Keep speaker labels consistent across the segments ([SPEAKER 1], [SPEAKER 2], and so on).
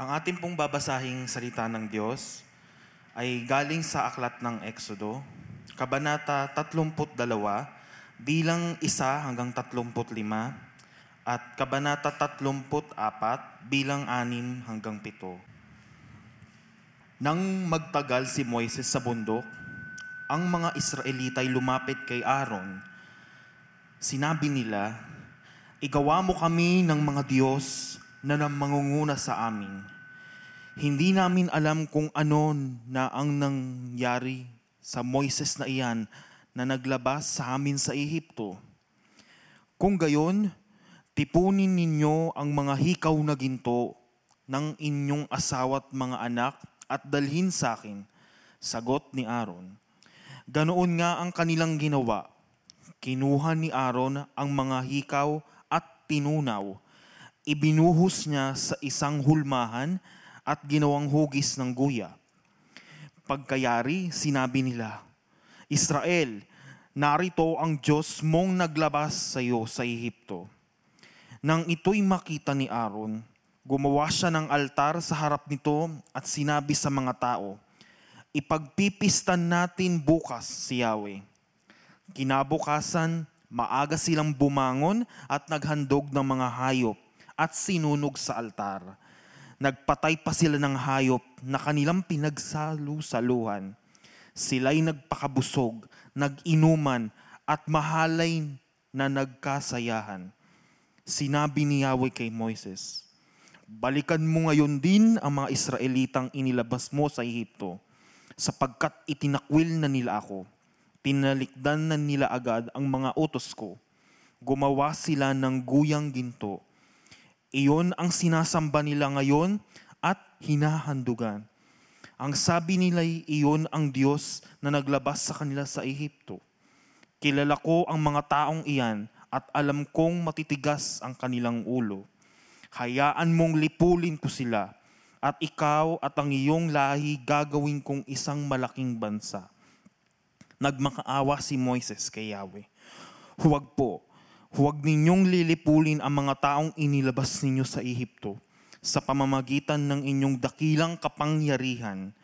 [SPEAKER 1] Ang ating pong babasahing salita ng Diyos ay galing sa aklat ng Exodo, Kabanata 32, bilang 1 hanggang 35, at Kabanata 34, bilang 6 hanggang 7. Nang magtagal si Moises sa bundok, ang mga Israelita ay lumapit kay Aaron. Sinabi nila, Igawa mo kami ng mga Diyos na namangunguna sa amin. Hindi namin alam kung ano na ang nangyari sa Moises na iyan na naglabas sa amin sa Ehipto. Kung gayon, tipunin ninyo ang mga hikaw na ginto ng inyong asawa't mga anak at dalhin sa akin. Sagot ni Aaron. Ganoon nga ang kanilang ginawa. Kinuha ni Aaron ang mga hikaw at tinunaw. Ibinuhos niya sa isang hulmahan at ginawang hugis ng guya. Pagkayari, sinabi nila, Israel, narito ang Diyos mong naglabas sa iyo sa Ehipto. Nang ito'y makita ni Aaron, gumawa siya ng altar sa harap nito at sinabi sa mga tao, Ipagpipistan natin bukas si Yahweh. Kinabukasan, maaga silang bumangon at naghandog ng mga hayop at sinunog sa altar. Nagpatay pa sila ng hayop na kanilang pinagsalu-saluhan. Sila'y nagpakabusog, nag-inuman at mahalay na nagkasayahan. Sinabi ni Yahweh kay Moises, Balikan mo ngayon din ang mga Israelitang inilabas mo sa Ehipto, sapagkat itinakwil na nila ako Tinalikdan na nila agad ang mga utos ko. Gumawa sila ng guyang ginto. Iyon ang sinasamba nila ngayon at hinahandugan. Ang sabi nila iyon ang Diyos na naglabas sa kanila sa Ehipto. Kilala ko ang mga taong iyan at alam kong matitigas ang kanilang ulo. Hayaan mong lipulin ko sila at ikaw at ang iyong lahi gagawin kong isang malaking bansa nagmakaawa si Moises kay Yahweh. Huwag po, huwag ninyong lilipulin ang mga taong inilabas ninyo sa Ehipto sa pamamagitan ng inyong dakilang kapangyarihan.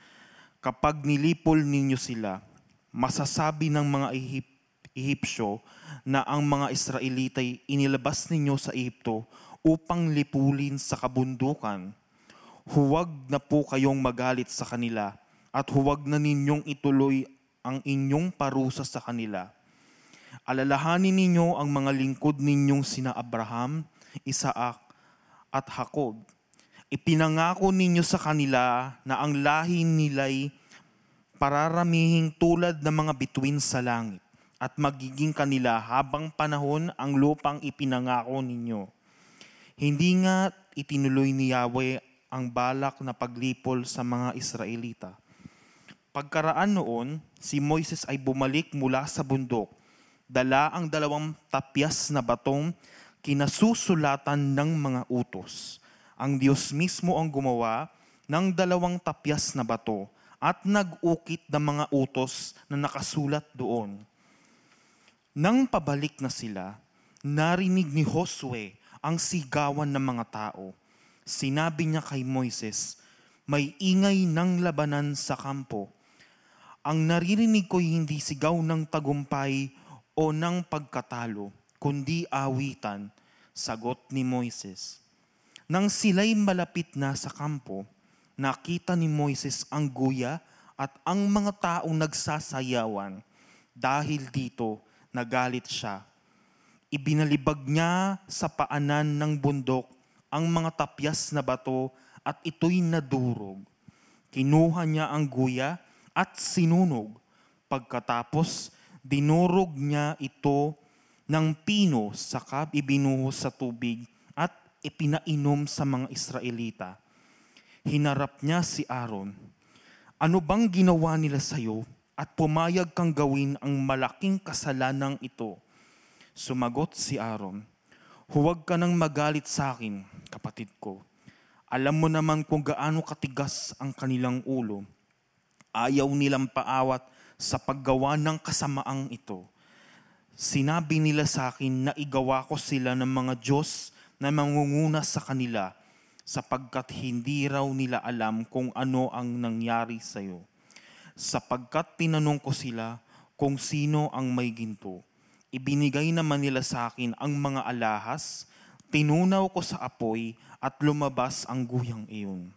[SPEAKER 1] Kapag nilipol ninyo sila, masasabi ng mga Ehip Ehipsyo na ang mga Israelita ay inilabas ninyo sa Ehipto upang lipulin sa kabundukan. Huwag na po kayong magalit sa kanila at huwag na ninyong ituloy ang inyong parusa sa kanila. Alalahanin ninyo ang mga lingkod ninyong sina Abraham, Isaac, at Jacob. Ipinangako ninyo sa kanila na ang lahi nila'y pararamihing tulad ng mga bituin sa langit at magiging kanila habang panahon ang lupang ipinangako ninyo. Hindi nga itinuloy ni Yahweh ang balak na paglipol sa mga Israelita Pagkaraan noon, si Moises ay bumalik mula sa bundok. Dala ang dalawang tapyas na batong kinasusulatan ng mga utos. Ang Diyos mismo ang gumawa ng dalawang tapyas na bato at nag-ukit ng mga utos na nakasulat doon. Nang pabalik na sila, narinig ni Josue ang sigawan ng mga tao. Sinabi niya kay Moises, may ingay ng labanan sa kampo ang naririnig ko'y hindi sigaw ng tagumpay o ng pagkatalo, kundi awitan, sagot ni Moises. Nang sila'y malapit na sa kampo, nakita ni Moises ang guya at ang mga taong nagsasayawan. Dahil dito, nagalit siya. Ibinalibag niya sa paanan ng bundok ang mga tapyas na bato at ito'y nadurog. Kinuha niya ang guya at sinunog. Pagkatapos, dinurog niya ito ng pino sa ibinuhos sa tubig at ipinainom sa mga Israelita. Hinarap niya si Aaron. Ano bang ginawa nila sa iyo at pumayag kang gawin ang malaking kasalanang ito? Sumagot si Aaron, Huwag ka nang magalit sa akin, kapatid ko. Alam mo naman kung gaano katigas ang kanilang ulo Ayaw nilang paawat sa paggawa ng kasamaang ito. Sinabi nila sa akin na igawa ko sila ng mga Diyos na mangunguna sa kanila. sapagkat hindi raw nila alam kung ano ang nangyari sa iyo. Sapagkat tinanong ko sila kung sino ang may ginto. Ibinigay naman nila sa akin ang mga alahas, tinunaw ko sa apoy at lumabas ang guyang iyon.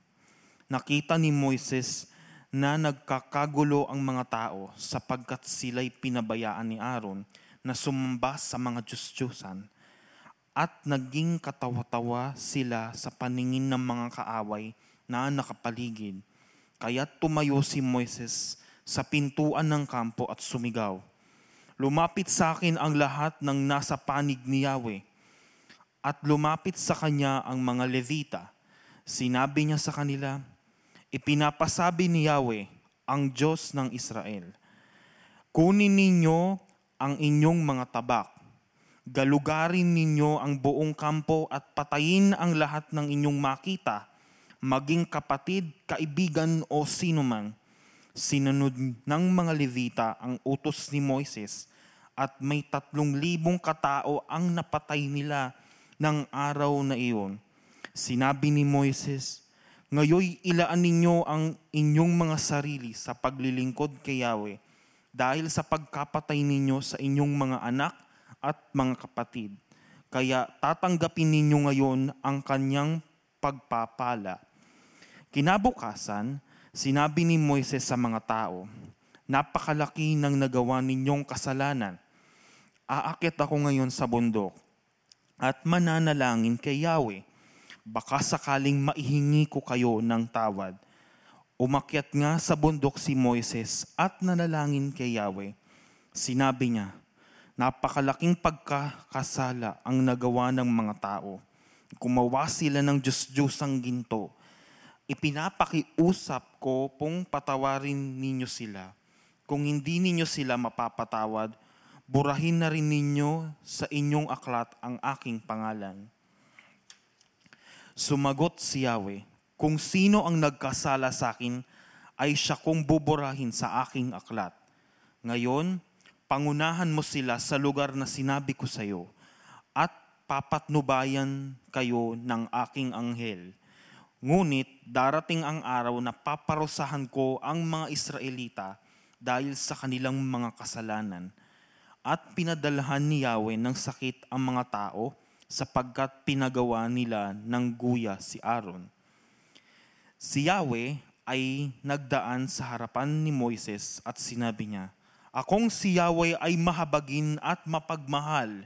[SPEAKER 1] Nakita ni Moises na nagkakagulo ang mga tao sapagkat sila'y pinabayaan ni Aaron na sumamba sa mga Diyos-Diyosan at naging katawa-tawa sila sa paningin ng mga kaaway na nakapaligid. Kaya tumayo si Moises sa pintuan ng kampo at sumigaw. Lumapit sa akin ang lahat ng nasa panig ni Yahweh at lumapit sa kanya ang mga Levita. Sinabi niya sa kanila, Ipinapasabi ni Yahweh, ang Diyos ng Israel, Kunin ninyo ang inyong mga tabak, galugarin ninyo ang buong kampo at patayin ang lahat ng inyong makita, maging kapatid, kaibigan o sino man. Sinunod ng mga Levita ang utos ni Moises at may tatlong libong katao ang napatay nila ng araw na iyon. Sinabi ni Moises, Ngayoy ilaan ninyo ang inyong mga sarili sa paglilingkod kay Yahweh dahil sa pagkapatay ninyo sa inyong mga anak at mga kapatid. Kaya tatanggapin ninyo ngayon ang kanyang pagpapala. Kinabukasan, sinabi ni Moises sa mga tao, Napakalaki ng nagawa ninyong kasalanan. Aakit ako ngayon sa bundok at mananalangin kay Yahweh. Baka sakaling maihingi ko kayo ng tawad. Umakyat nga sa bundok si Moises at nanalangin kay Yahweh. Sinabi niya, napakalaking pagkakasala ang nagawa ng mga tao. Kumawa sila ng Diyos-Diyosang ginto. Ipinapakiusap ko pong patawarin ninyo sila. Kung hindi ninyo sila mapapatawad, burahin na rin ninyo sa inyong aklat ang aking pangalan. Sumagot si Yahweh, kung sino ang nagkasala sa akin, ay siya kong buburahin sa aking aklat. Ngayon, pangunahan mo sila sa lugar na sinabi ko sa iyo, at papatnubayan kayo ng aking anghel. Ngunit darating ang araw na paparusahan ko ang mga Israelita dahil sa kanilang mga kasalanan. At pinadalhan ni Yahweh ng sakit ang mga tao sapagkat pinagawa nila ng guya si Aaron. Si Yahweh ay nagdaan sa harapan ni Moises at sinabi niya, Akong si Yahweh ay mahabagin at mapagmahal.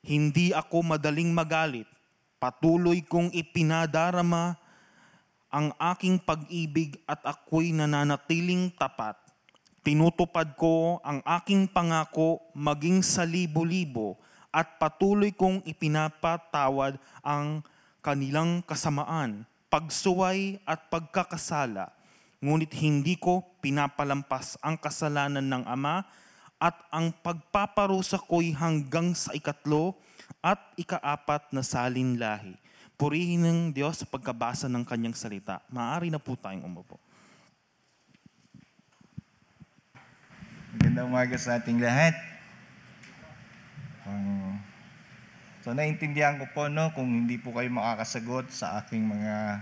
[SPEAKER 1] Hindi ako madaling magalit. Patuloy kong ipinadarama ang aking pag-ibig at ako'y nananatiling tapat. Tinutupad ko ang aking pangako maging sa libo-libo at patuloy kong ipinapatawad ang kanilang kasamaan, pagsuway at pagkakasala. Ngunit hindi ko pinapalampas ang kasalanan ng Ama at ang pagpaparusa ko'y hanggang sa ikatlo at ikaapat na salin lahi. Purihin ng Diyos sa pagkabasa ng kanyang salita. Maaari na po tayong umupo.
[SPEAKER 2] Magandang umaga sa ating lahat. Um, so naintindihan ko po no kung hindi po kayo makakasagot sa aking mga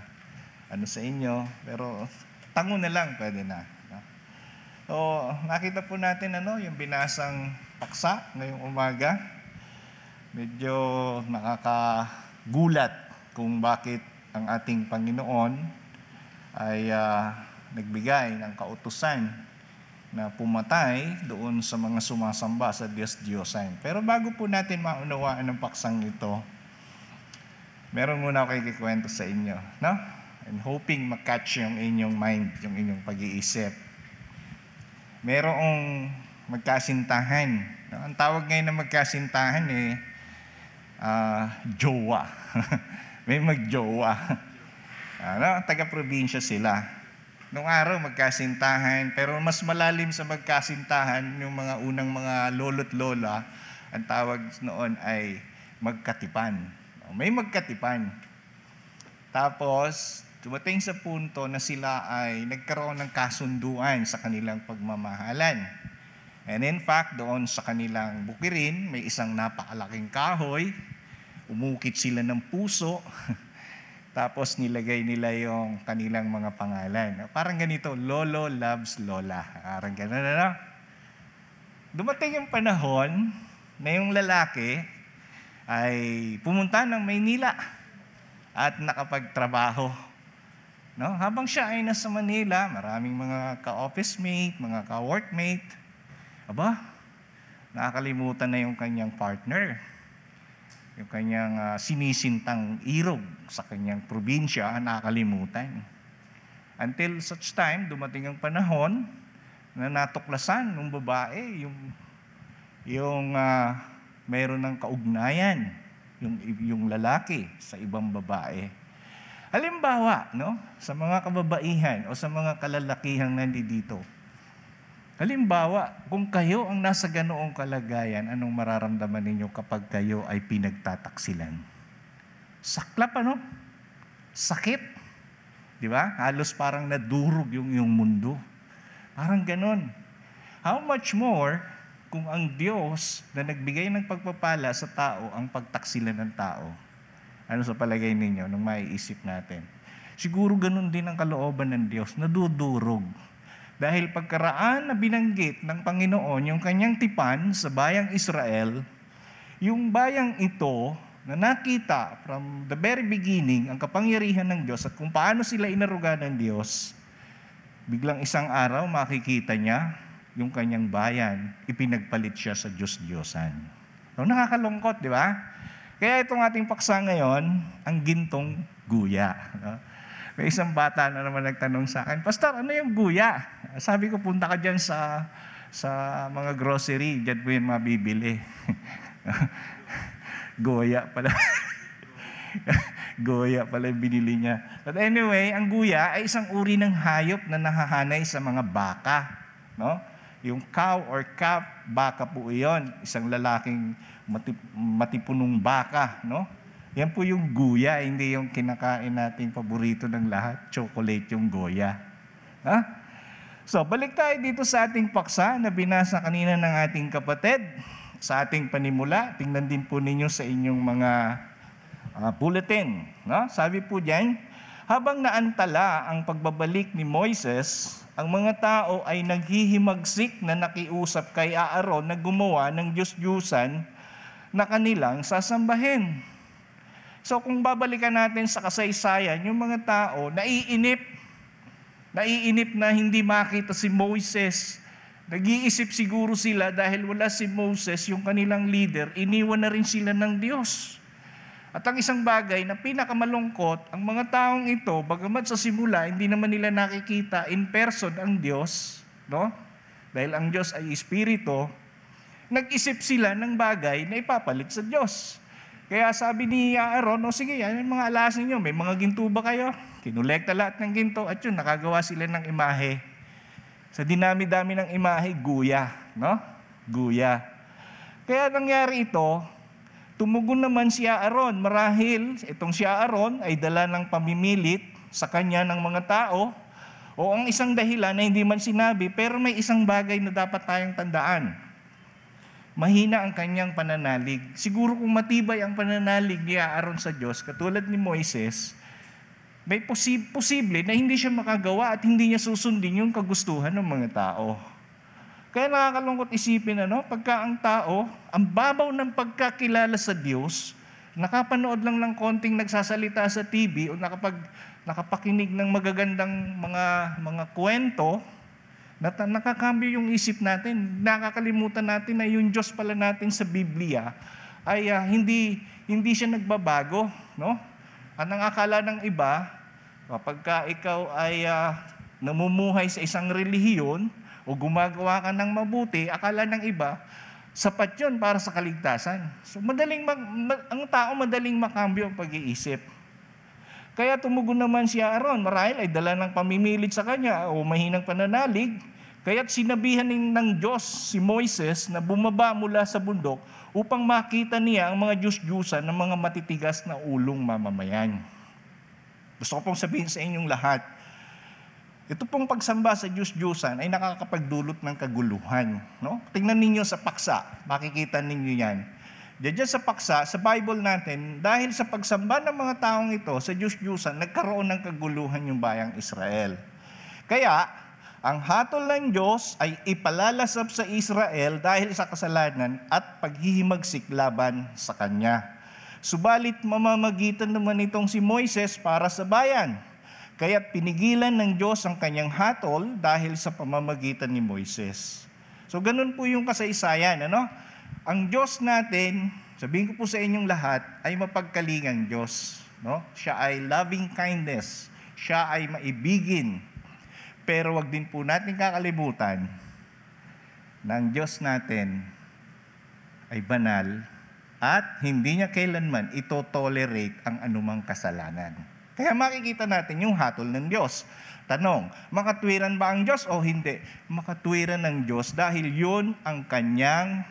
[SPEAKER 2] ano sa inyo, pero tango na lang pwede na. So nakita po natin ano yung binasang paksa ngayong umaga. Medyo nakakagulat kung bakit ang ating Panginoon ay ah, nagbigay ng kautusan na pumatay doon sa mga sumasamba sa Diyos-Diyosan. Pero bago po natin maunawaan ang paksang ito, meron muna ako ikikwento sa inyo. No? I'm hoping makatch yung inyong mind, yung inyong pag-iisip. Merong magkasintahan. No? Ang tawag ngayon na magkasintahan eh, ah, jowa. May magjowa. Ano? Taga-probinsya sila. Nung araw magkasintahan, pero mas malalim sa magkasintahan, yung mga unang mga lolo't lola, ang tawag noon ay magkatipan. May magkatipan. Tapos, dumating sa punto na sila ay nagkaroon ng kasunduan sa kanilang pagmamahalan. And in fact, doon sa kanilang bukirin, may isang napakalaking kahoy, umukit sila ng puso, Tapos nilagay nila yung kanilang mga pangalan. Parang ganito, Lolo loves Lola. Parang gano'n, ano? Dumating yung panahon na yung lalaki ay pumunta ng Maynila at nakapagtrabaho. No? Habang siya ay nasa Manila, maraming mga ka-office mate, mga ka-workmate. Aba, nakakalimutan na yung kanyang partner. Yung kanyang ah, sinisintang irog sa kanyang probinsya, nakakalimutan. Until such time, dumating ang panahon na natuklasan ng babae yung yung ah, mayroon ng kaugnayan yung yung lalaki sa ibang babae. Halimbawa, no, sa mga kababaihan o sa mga kalalakihang nandito. Halimbawa, kung kayo ang nasa ganoong kalagayan, anong mararamdaman ninyo kapag kayo ay pinagtataksilan? Saklap, ano? Sakit. Di ba? Halos parang nadurog yung iyong mundo. Parang ganon. How much more kung ang Diyos na nagbigay ng pagpapala sa tao ang pagtaksilan ng tao? Ano sa palagay ninyo nung maiisip natin? Siguro ganun din ang kalooban ng Diyos, nadudurog. Dahil pagkaraan na binanggit ng Panginoon yung kanyang tipan sa bayang Israel, yung bayang ito na nakita from the very beginning ang kapangyarihan ng Diyos at kung paano sila inaruga ng Diyos, biglang isang araw makikita niya yung kanyang bayan, ipinagpalit siya sa Diyos-Diyosan. So, nakakalungkot, di ba? Kaya itong ating paksa ngayon, ang gintong guya. No? May isang bata na naman nagtanong sa akin, Pastor, ano yung guya? Sabi ko, punta ka dyan sa, sa mga grocery, dyan mo yan mabibili. Goya pala. Goya pala yung binili niya. But anyway, ang guya ay isang uri ng hayop na nahahanay sa mga baka. No? Yung cow or calf, baka po iyon. Isang lalaking matip, matipunong baka. No? Yan po yung guya, hindi yung kinakain nating paborito ng lahat. Chocolate yung goya. Ha? So, balik tayo dito sa ating paksa na binasa kanina ng ating kapatid. Sa ating panimula, tingnan din po ninyo sa inyong mga ah, bulletin. No? Sabi po diyan, habang naantala ang pagbabalik ni Moises, ang mga tao ay naghihimagsik na nakiusap kay Aaron na gumawa ng Diyos-Diyusan na kanilang sasambahin. So kung babalikan natin sa kasaysayan, yung mga tao naiinip, naiinip na hindi makita si Moises. Nag-iisip siguro sila dahil wala si Moses, yung kanilang leader, iniwan na rin sila ng Diyos. At ang isang bagay na pinakamalungkot, ang mga taong ito, bagamat sa simula, hindi naman nila nakikita in person ang Diyos, no? Dahil ang Diyos ay Espiritu, nag-isip sila ng bagay na ipapalit sa Diyos. Kaya sabi ni Aaron, o sige, yan yung mga alas ninyo, may mga ginto ba kayo? Kinulekta lahat ng ginto at yun, nakagawa sila ng imahe. Sa dinami-dami ng imahe, guya, no? Guya. Kaya nangyari ito, tumugon naman si Aaron. Marahil, itong si Aaron ay dala ng pamimilit sa kanya ng mga tao o ang isang dahilan na hindi man sinabi, pero may isang bagay na dapat tayong tandaan mahina ang kanyang pananalig. Siguro kung matibay ang pananalig ni Aaron sa Diyos, katulad ni Moises, may posib- posible na hindi siya makagawa at hindi niya susundin yung kagustuhan ng mga tao. Kaya nakakalungkot isipin, ano, pagka ang tao, ang babaw ng pagkakilala sa Diyos, nakapanood lang ng konting nagsasalita sa TV o nakapag, nakapakinig ng magagandang mga, mga kwento, Nat- nakakambyo yung isip natin. Nakakalimutan natin na yung Diyos pala natin sa Biblia ay ah, hindi hindi siya nagbabago, no? At ang akala ng iba, kapag ka ikaw ay ah, namumuhay sa isang relihiyon o gumagawa ka ng mabuti, akala ng iba, sapat yun para sa kaligtasan. So madaling mag, ma- ang tao madaling makambyo ang pag-iisip. Kaya tumugon naman si Aaron, marahil ay dala ng pamimilit sa kanya o mahinang pananalig. Kaya't sinabihan ng Diyos si Moises na bumaba mula sa bundok upang makita niya ang mga Diyos-Diyusan ng mga matitigas na ulong mamamayan. Gusto ko pong sabihin sa inyong lahat, ito pong pagsamba sa Diyos-Diyusan ay nakakapagdulot ng kaguluhan. No? Tingnan ninyo sa paksa, makikita ninyo yan. Diyan sa paksa, sa Bible natin, dahil sa pagsamba ng mga taong ito sa Diyos-Diyusan, nagkaroon ng kaguluhan yung bayang Israel. Kaya, ang hatol ng Diyos ay ipalalasap sa Israel dahil sa kasalanan at paghihimagsik laban sa Kanya. Subalit mamamagitan naman itong si Moises para sa bayan. Kaya pinigilan ng Diyos ang kanyang hatol dahil sa pamamagitan ni Moises. So ganun po yung kasaysayan, ano? Ang Diyos natin, sabihin ko po sa inyong lahat, ay mapagkalingang Diyos. No? Siya ay loving kindness. Siya ay maibigin. Pero wag din po natin kakalimutan na ang Diyos natin ay banal at hindi niya kailanman ito tolerate ang anumang kasalanan. Kaya makikita natin yung hatol ng Diyos. Tanong, makatwiran ba ang Diyos o hindi? Makatwiran ng Diyos dahil yun ang kanyang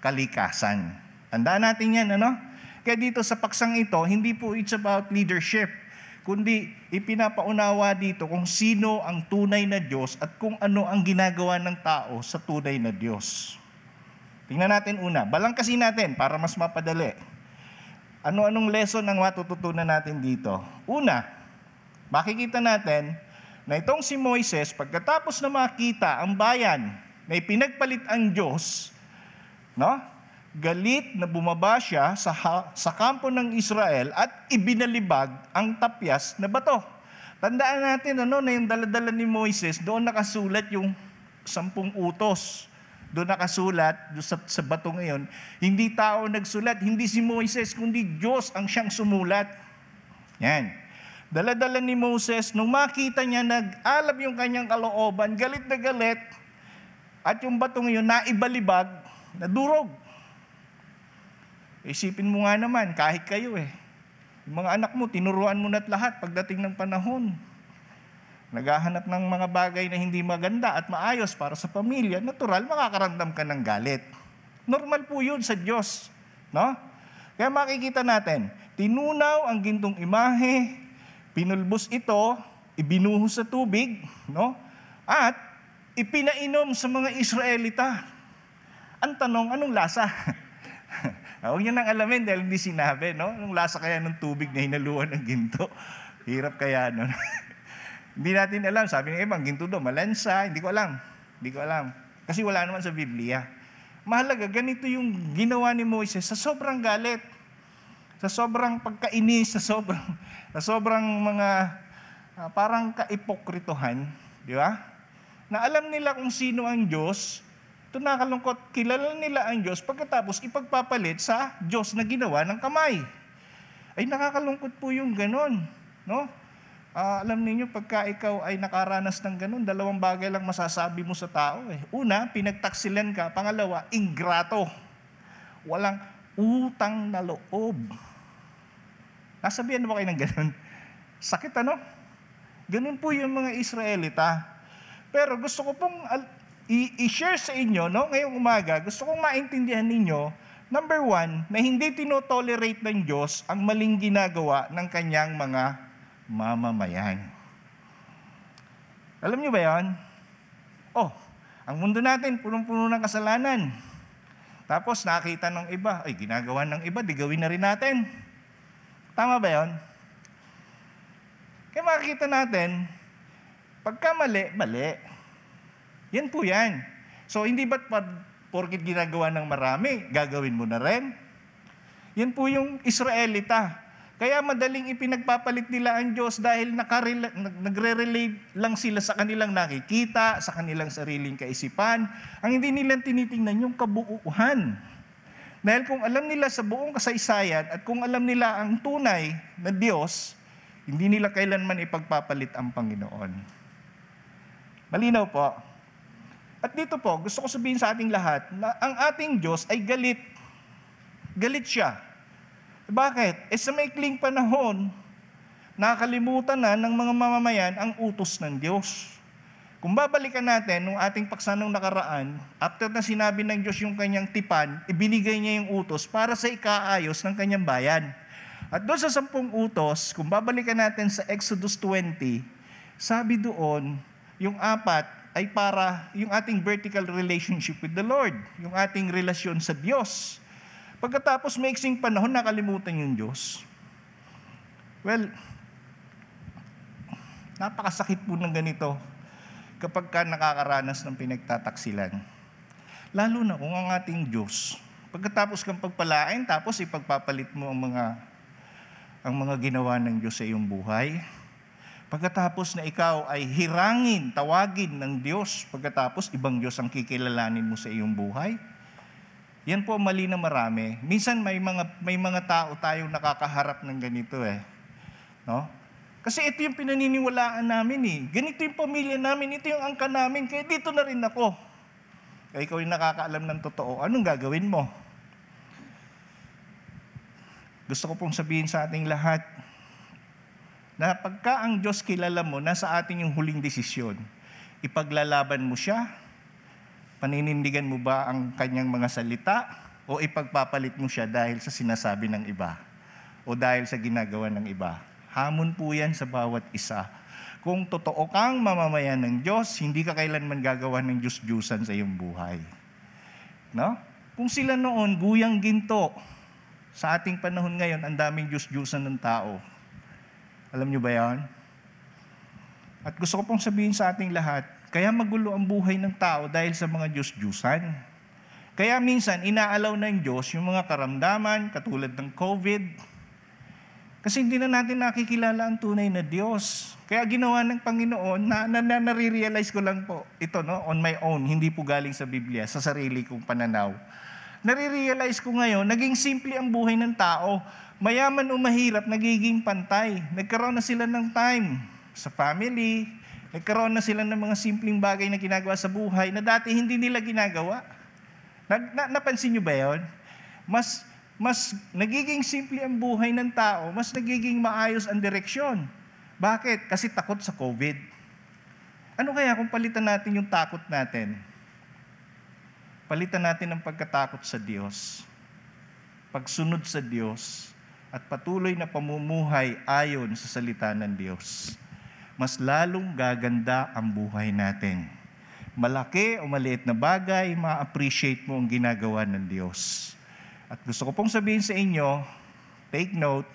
[SPEAKER 2] kalikasan. Tandaan natin yan, ano? Kaya dito sa paksang ito, hindi po it's about leadership, kundi ipinapaunawa dito kung sino ang tunay na Diyos at kung ano ang ginagawa ng tao sa tunay na Diyos. Tingnan natin una, balangkasin natin para mas mapadali. Ano-anong lesson ang matututunan natin dito? Una, makikita natin na itong si Moises, pagkatapos na makita ang bayan na ipinagpalit ang Diyos, no? galit na bumaba siya sa, ha- sa kampo ng Israel at ibinalibag ang tapyas na bato. Tandaan natin ano, na yung daladala ni Moises, doon nakasulat yung sampung utos. Doon nakasulat, doon sa, sa bato ngayon, hindi tao nagsulat, hindi si Moises, kundi Diyos ang siyang sumulat. Yan. Daladala ni Moses, nung makita niya, nag-alab yung kanyang kalooban, galit na galit, at yung batong yun, naibalibag, nadurog. Isipin mo nga naman, kahit kayo eh. Yung mga anak mo, tinuruan mo na't lahat pagdating ng panahon. Naghahanap ng mga bagay na hindi maganda at maayos para sa pamilya, natural, makakaramdam ka ng galit. Normal po yun sa Diyos. No? Kaya makikita natin, tinunaw ang gintong imahe, pinulbos ito, ibinuhos sa tubig, no? at ipinainom sa mga Israelita. Ang tanong, anong lasa? Huwag niyo nang alamin dahil hindi sinabi, no? Anong lasa kaya ng tubig na hinaluan ng ginto? Hirap kaya, no? hindi natin alam. Sabi ng iba, ang ginto daw, malansa. Hindi ko alam. Hindi ko alam. Kasi wala naman sa Biblia. Mahalaga, ganito yung ginawa ni Moises sa sobrang galit. Sa sobrang pagkainis, sa sobrang, sa sobrang mga ah, parang kaipokritohan. Di ba? Na alam nila kung sino ang Diyos, ito nakalungkot, kilala nila ang Diyos pagkatapos ipagpapalit sa Diyos na ginawa ng kamay. Ay nakakalungkot po yung ganon. No? Ah, alam niyo pagka ikaw ay nakaranas ng ganon, dalawang bagay lang masasabi mo sa tao. Eh. Una, pinagtaksilan ka. Pangalawa, ingrato. Walang utang na loob. Nasabihan mo kayo ng ganon? Sakit ano? Ganun po yung mga Israelita. Pero gusto ko pong i-share sa inyo, no, ngayong umaga, gusto kong maintindihan ninyo, number one, na hindi tinotolerate ng Diyos ang maling ginagawa ng kanyang mga mamamayan. Alam niyo ba yan? Oh, ang mundo natin, punong-puno ng kasalanan. Tapos nakita ng iba, ay ginagawa ng iba, di gawin na rin natin. Tama ba yon? Kaya makikita natin, pagka mali, mali. Yan po yan. So, hindi ba't pag porkit ginagawa ng marami, gagawin mo na rin? Yan po yung Israelita. Kaya madaling ipinagpapalit nila ang Diyos dahil nagre-relate lang sila sa kanilang nakikita, sa kanilang sariling kaisipan. Ang hindi nila tinitingnan yung kabuuhan. Dahil kung alam nila sa buong kasaysayan at kung alam nila ang tunay na Diyos, hindi nila kailanman ipagpapalit ang Panginoon. Malinaw po. At dito po, gusto ko sabihin sa ating lahat na ang ating Diyos ay galit. Galit siya. Bakit? Eh sa maikling panahon, nakakalimutan na ng mga mamamayan ang utos ng Diyos. Kung babalikan natin nung ating paksa nung nakaraan, after na sinabi ng Diyos yung kanyang tipan, ibinigay niya yung utos para sa ikaayos ng kanyang bayan. At doon sa sampung utos, kung babalikan natin sa Exodus 20, sabi doon, yung apat ay para yung ating vertical relationship with the Lord, yung ating relasyon sa Diyos. Pagkatapos maiksing panahon, nakalimutan yung Diyos. Well, napakasakit po ng ganito kapag ka nakakaranas ng pinagtataksilan. Lalo na kung ang ating Diyos, pagkatapos kang pagpalain, tapos ipagpapalit mo ang mga ang mga ginawa ng Diyos sa iyong buhay. Pagkatapos na ikaw ay hirangin, tawagin ng Diyos, pagkatapos ibang Diyos ang kikilalanin mo sa iyong buhay. Yan po mali na marami. Minsan may mga may mga tao tayong nakakaharap ng ganito eh. No? Kasi ito yung pinaniniwalaan namin eh. Ganito yung pamilya namin, ito yung angka namin, kaya dito na rin ako. Kaya ikaw yung nakakaalam ng totoo, anong gagawin mo? Gusto ko pong sabihin sa ating lahat, na pagka ang Diyos kilala mo, nasa atin yung huling desisyon. Ipaglalaban mo siya, paninindigan mo ba ang kanyang mga salita, o ipagpapalit mo siya dahil sa sinasabi ng iba, o dahil sa ginagawa ng iba. Hamon po yan sa bawat isa. Kung totoo kang mamamayan ng Diyos, hindi ka kailanman gagawa ng Diyos-Diyusan sa iyong buhay. No? Kung sila noon, guyang ginto, sa ating panahon ngayon, ang daming Diyos-Diyusan ng tao. Alam niyo ba yan? At gusto ko pong sabihin sa ating lahat, kaya magulo ang buhay ng tao dahil sa mga Diyos-Diyusan. Kaya minsan, inaalaw ng Diyos yung mga karamdaman, katulad ng COVID, kasi hindi na natin nakikilala ang tunay na Diyos. Kaya ginawa ng Panginoon, na, na, na nare-realize ko lang po, ito no, on my own, hindi po galing sa Biblia, sa sarili kong pananaw. Nare-realize ko ngayon, naging simple ang buhay ng tao. Mayaman o mahirap, nagiging pantay. Nagkaroon na sila ng time sa family, nagkaroon na sila ng mga simpleng bagay na ginagawa sa buhay na dati hindi nila ginagawa. Na, na, napansin nyo ba yun? Mas mas nagiging simple ang buhay ng tao, mas nagiging maayos ang direksyon. Bakit? Kasi takot sa COVID. Ano kaya kung palitan natin yung takot natin? Palitan natin ang pagkatakot sa Diyos, pagsunod sa Diyos, at patuloy na pamumuhay ayon sa salita ng Diyos. Mas lalong gaganda ang buhay natin. Malaki o maliit na bagay, ma-appreciate mo ang ginagawa ng Diyos. At gusto ko pong sabihin sa inyo, take note,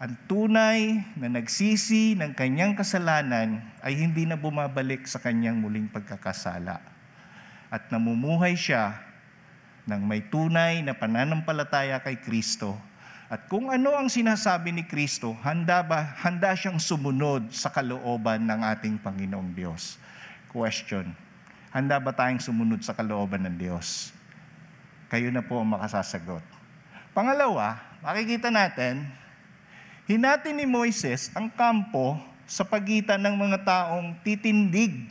[SPEAKER 2] ang tunay na nagsisi ng kanyang kasalanan ay hindi na bumabalik sa kanyang muling pagkakasala. At namumuhay siya ng may tunay na pananampalataya kay Kristo. At kung ano ang sinasabi ni Kristo, handa ba handa siyang sumunod sa kalooban ng ating Panginoong Diyos? Question. Handa ba tayong sumunod sa kalooban ng Diyos? kayo na po ang makasasagot. Pangalawa, makikita natin, hinati ni Moises ang kampo sa pagitan ng mga taong titindig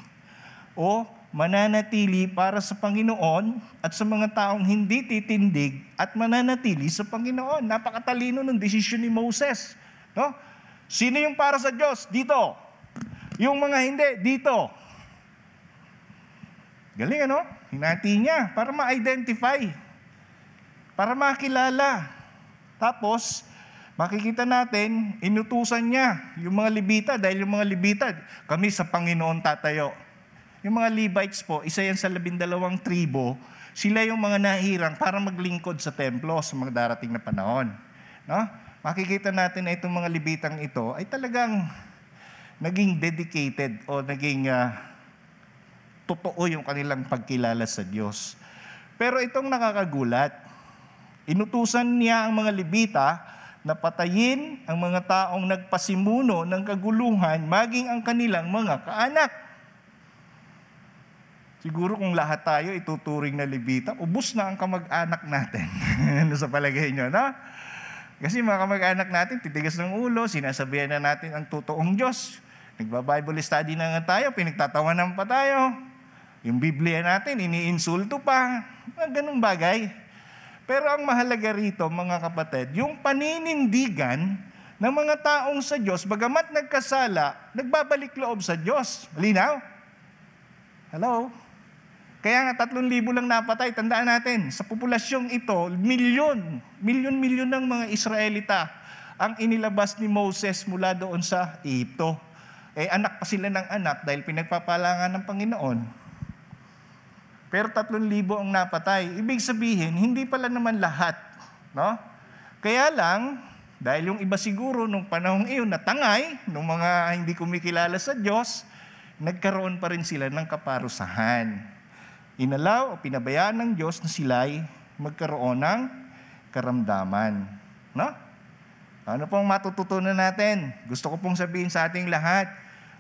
[SPEAKER 2] o mananatili para sa Panginoon at sa mga taong hindi titindig at mananatili sa Panginoon. Napakatalino ng desisyon ni Moses. No? Sino yung para sa Diyos? Dito. Yung mga hindi, dito. Galing ano? Hinati niya para ma-identify para makilala. Tapos, makikita natin, inutusan niya yung mga Libita, dahil yung mga Libita, kami sa Panginoon tatayo. Yung mga Levites po, isa yan sa labindalawang tribo, sila yung mga nahirang para maglingkod sa templo sa mga darating na panahon. No? Makikita natin na itong mga Libitang ito ay talagang naging dedicated o naging uh, totoo yung kanilang pagkilala sa Diyos. Pero itong nakakagulat, Inutusan niya ang mga Libita na patayin ang mga taong nagpasimuno ng kaguluhan maging ang kanilang mga kaanak. Siguro kung lahat tayo ituturing na Libita, ubus na ang kamag-anak natin. ano sa palagay nyo, no? Kasi mga kamag-anak natin, titigas ng ulo, sinasabihan na natin ang totoong Diyos. Nagba-Bible study na nga tayo, pinagtatawanan pa tayo. Yung Biblia natin, iniinsulto pa. Mga ganung bagay. Pero ang mahalaga rito, mga kapatid, yung paninindigan ng mga taong sa Diyos, bagamat nagkasala, nagbabalik loob sa Diyos. Malinaw? Hello? Kaya nga, tatlong libo lang napatay. Tandaan natin, sa populasyong ito, milyon, milyon-milyon ng mga Israelita ang inilabas ni Moses mula doon sa Egypto. Eh, anak pa sila ng anak dahil pinagpapalangan ng Panginoon. Pero tatlong libo ang napatay. Ibig sabihin, hindi pala naman lahat No? Kaya lang, dahil yung iba siguro nung panahong iyon natangay, nung mga hindi kumikilala sa Diyos, nagkaroon pa rin sila ng kaparusahan. Inalaw o pinabayaan ng Diyos na sila'y magkaroon ng karamdaman. No? Ano pong matututunan natin? Gusto ko pong sabihin sa ating lahat,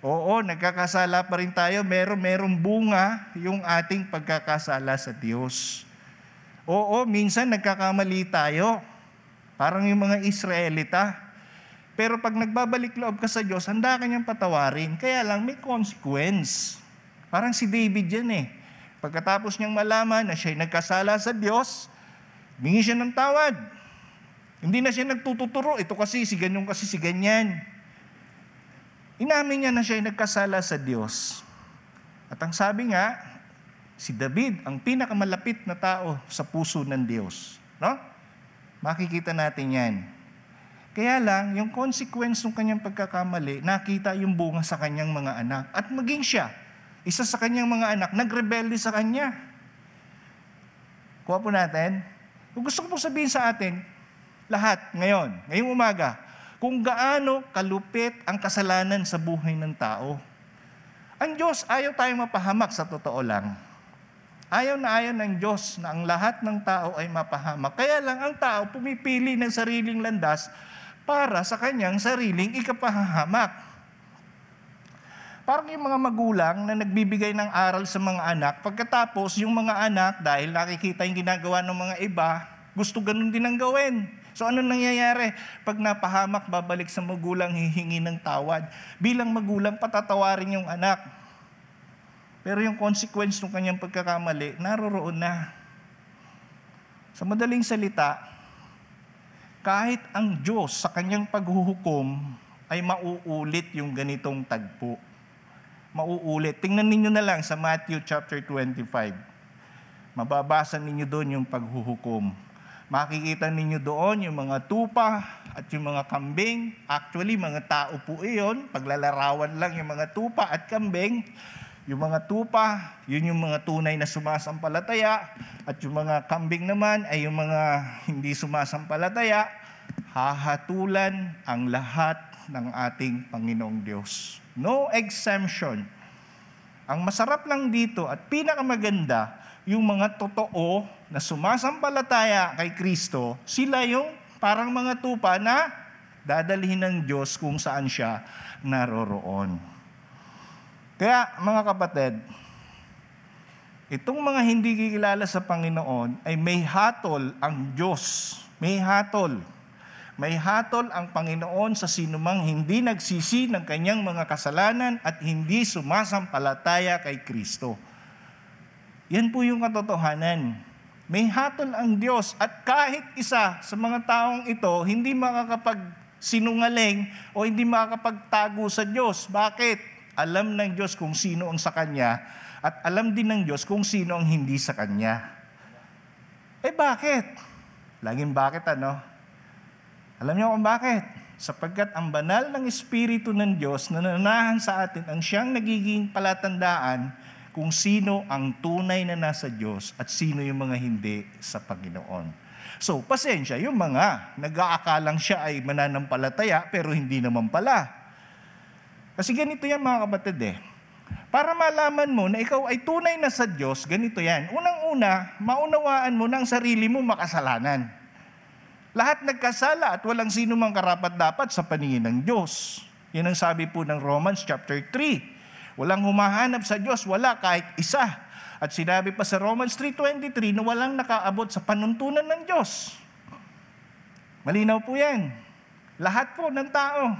[SPEAKER 2] oo, nagkakasala pa rin tayo, meron merong bunga yung ating pagkakasala sa Diyos. Oo, minsan nagkakamali tayo. Parang yung mga Israelita. Pero pag nagbabalik loob ka sa Diyos, handa ka niyang patawarin. Kaya lang may consequence. Parang si David yan eh. Pagkatapos niyang malaman na siya'y nagkasala sa Diyos, bingi siya ng tawad. Hindi na siya nagtututuro. Ito kasi, si ganyan kasi, si ganyan. Inamin niya na siya'y nagkasala sa Diyos. At ang sabi nga, si David ang pinakamalapit na tao sa puso ng Diyos. No? Makikita natin yan. Kaya lang, yung consequence ng kanyang pagkakamali, nakita yung bunga sa kanyang mga anak. At maging siya, isa sa kanyang mga anak, nagrebelde sa kanya. Kuha po natin. Kung gusto ko po sabihin sa atin, lahat ngayon, ngayong umaga, kung gaano kalupit ang kasalanan sa buhay ng tao. Ang Diyos, ayaw tayong mapahamak sa totoo lang. Ayaw na ayaw ng Diyos na ang lahat ng tao ay mapahamak. Kaya lang ang tao pumipili ng sariling landas para sa kanyang sariling ikapahamak. Parang yung mga magulang na nagbibigay ng aral sa mga anak, pagkatapos yung mga anak, dahil nakikita yung ginagawa ng mga iba, gusto ganun din ang gawin. So ano nangyayari? Pag napahamak, babalik sa magulang, hihingi ng tawad. Bilang magulang, patatawarin yung anak. Pero yung consequence ng kanyang pagkakamali, naroroon na. Sa madaling salita, kahit ang Diyos sa kanyang paghuhukom ay mauulit yung ganitong tagpo. Mauulit. Tingnan ninyo na lang sa Matthew chapter 25. Mababasa ninyo doon yung paghuhukom. Makikita ninyo doon yung mga tupa at yung mga kambing. Actually, mga tao po iyon. Paglalarawan lang yung mga tupa at kambing. Yung mga tupa, yun yung mga tunay na sumasampalataya. At yung mga kambing naman ay yung mga hindi sumasampalataya. Hahatulan ang lahat ng ating Panginoong Diyos. No exemption. Ang masarap lang dito at pinakamaganda, yung mga totoo na sumasampalataya kay Kristo, sila yung parang mga tupa na dadalhin ng Diyos kung saan siya naroroon. Kaya mga kapatid, itong mga hindi kikilala sa Panginoon ay may hatol ang Diyos. May hatol. May hatol ang Panginoon sa sinumang hindi nagsisi ng kanyang mga kasalanan at hindi sumasampalataya kay Kristo. Yan po yung katotohanan. May hatol ang Diyos at kahit isa sa mga taong ito hindi makakapag sinungaling o hindi makakapagtago sa Diyos. Bakit? Alam ng Diyos kung sino ang sa Kanya at alam din ng Diyos kung sino ang hindi sa Kanya. Eh bakit? Laging bakit ano? Alam niyo kung bakit? Sapagkat ang banal ng Espiritu ng Diyos na nananahan sa atin ang siyang nagiging palatandaan kung sino ang tunay na nasa Diyos at sino yung mga hindi sa Panginoon. So, pasensya, yung mga nag-aakalang siya ay mananampalataya pero hindi naman pala. Kasi ganito yan mga kapatid eh. Para malaman mo na ikaw ay tunay na sa Diyos, ganito yan. Unang-una, maunawaan mo na ang sarili mo makasalanan. Lahat nagkasala at walang sino mang karapat dapat sa paningin ng Diyos. Yan ang sabi po ng Romans chapter 3. Walang humahanap sa Diyos, wala kahit isa. At sinabi pa sa Romans 3.23 na walang nakaabot sa panuntunan ng Diyos. Malinaw po yan. Lahat po ng tao.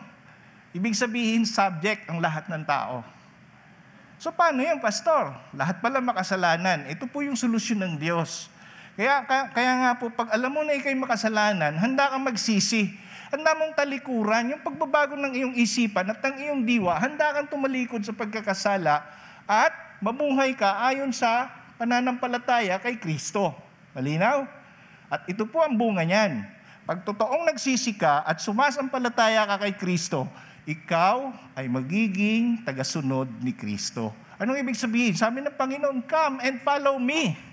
[SPEAKER 2] Ibig sabihin, subject ang lahat ng tao. So paano yan, pastor? Lahat pala makasalanan. Ito po yung solusyon ng Diyos. Kaya, kaya, kaya nga po, pag alam mo na ikay makasalanan, handa kang magsisi. Handa mong talikuran, yung pagbabago ng iyong isipan at ng iyong diwa, handa kang tumalikod sa pagkakasala at mabuhay ka ayon sa pananampalataya kay Kristo. Malinaw? At ito po ang bunga niyan. Pag totoong nagsisi ka at sumasampalataya ka kay Kristo, ikaw ay magiging tagasunod ni Kristo. Anong ibig sabihin? Sabi ng Panginoon, come and follow me.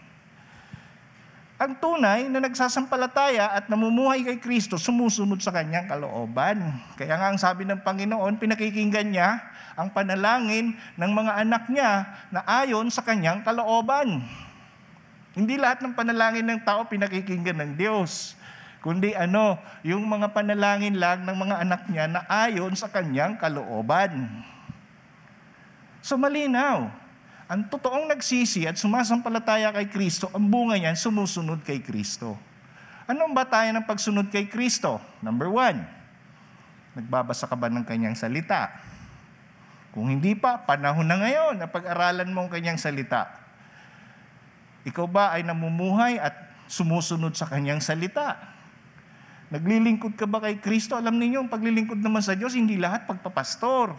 [SPEAKER 2] Ang tunay na nagsasampalataya at namumuhay kay Kristo, sumusunod sa kanyang kalooban. Kaya nga ang sabi ng Panginoon, pinakikinggan niya ang panalangin ng mga anak niya na ayon sa kanyang kalooban. Hindi lahat ng panalangin ng tao pinakikinggan ng Diyos. Kundi ano, yung mga panalangin lang ng mga anak niya na ayon sa kanyang kalooban. So malinaw, ang totoong nagsisi at sumasampalataya kay Kristo, ang bunga niyan, sumusunod kay Kristo. Anong ba tayo ng pagsunod kay Kristo? Number one, nagbabasa ka ba ng kanyang salita? Kung hindi pa, panahon na ngayon na pag-aralan mo ang kanyang salita. Ikaw ba ay namumuhay at sumusunod sa kanyang salita? Naglilingkod ka ba kay Kristo? Alam ninyo, ang paglilingkod naman sa Diyos, hindi lahat pagpapastor.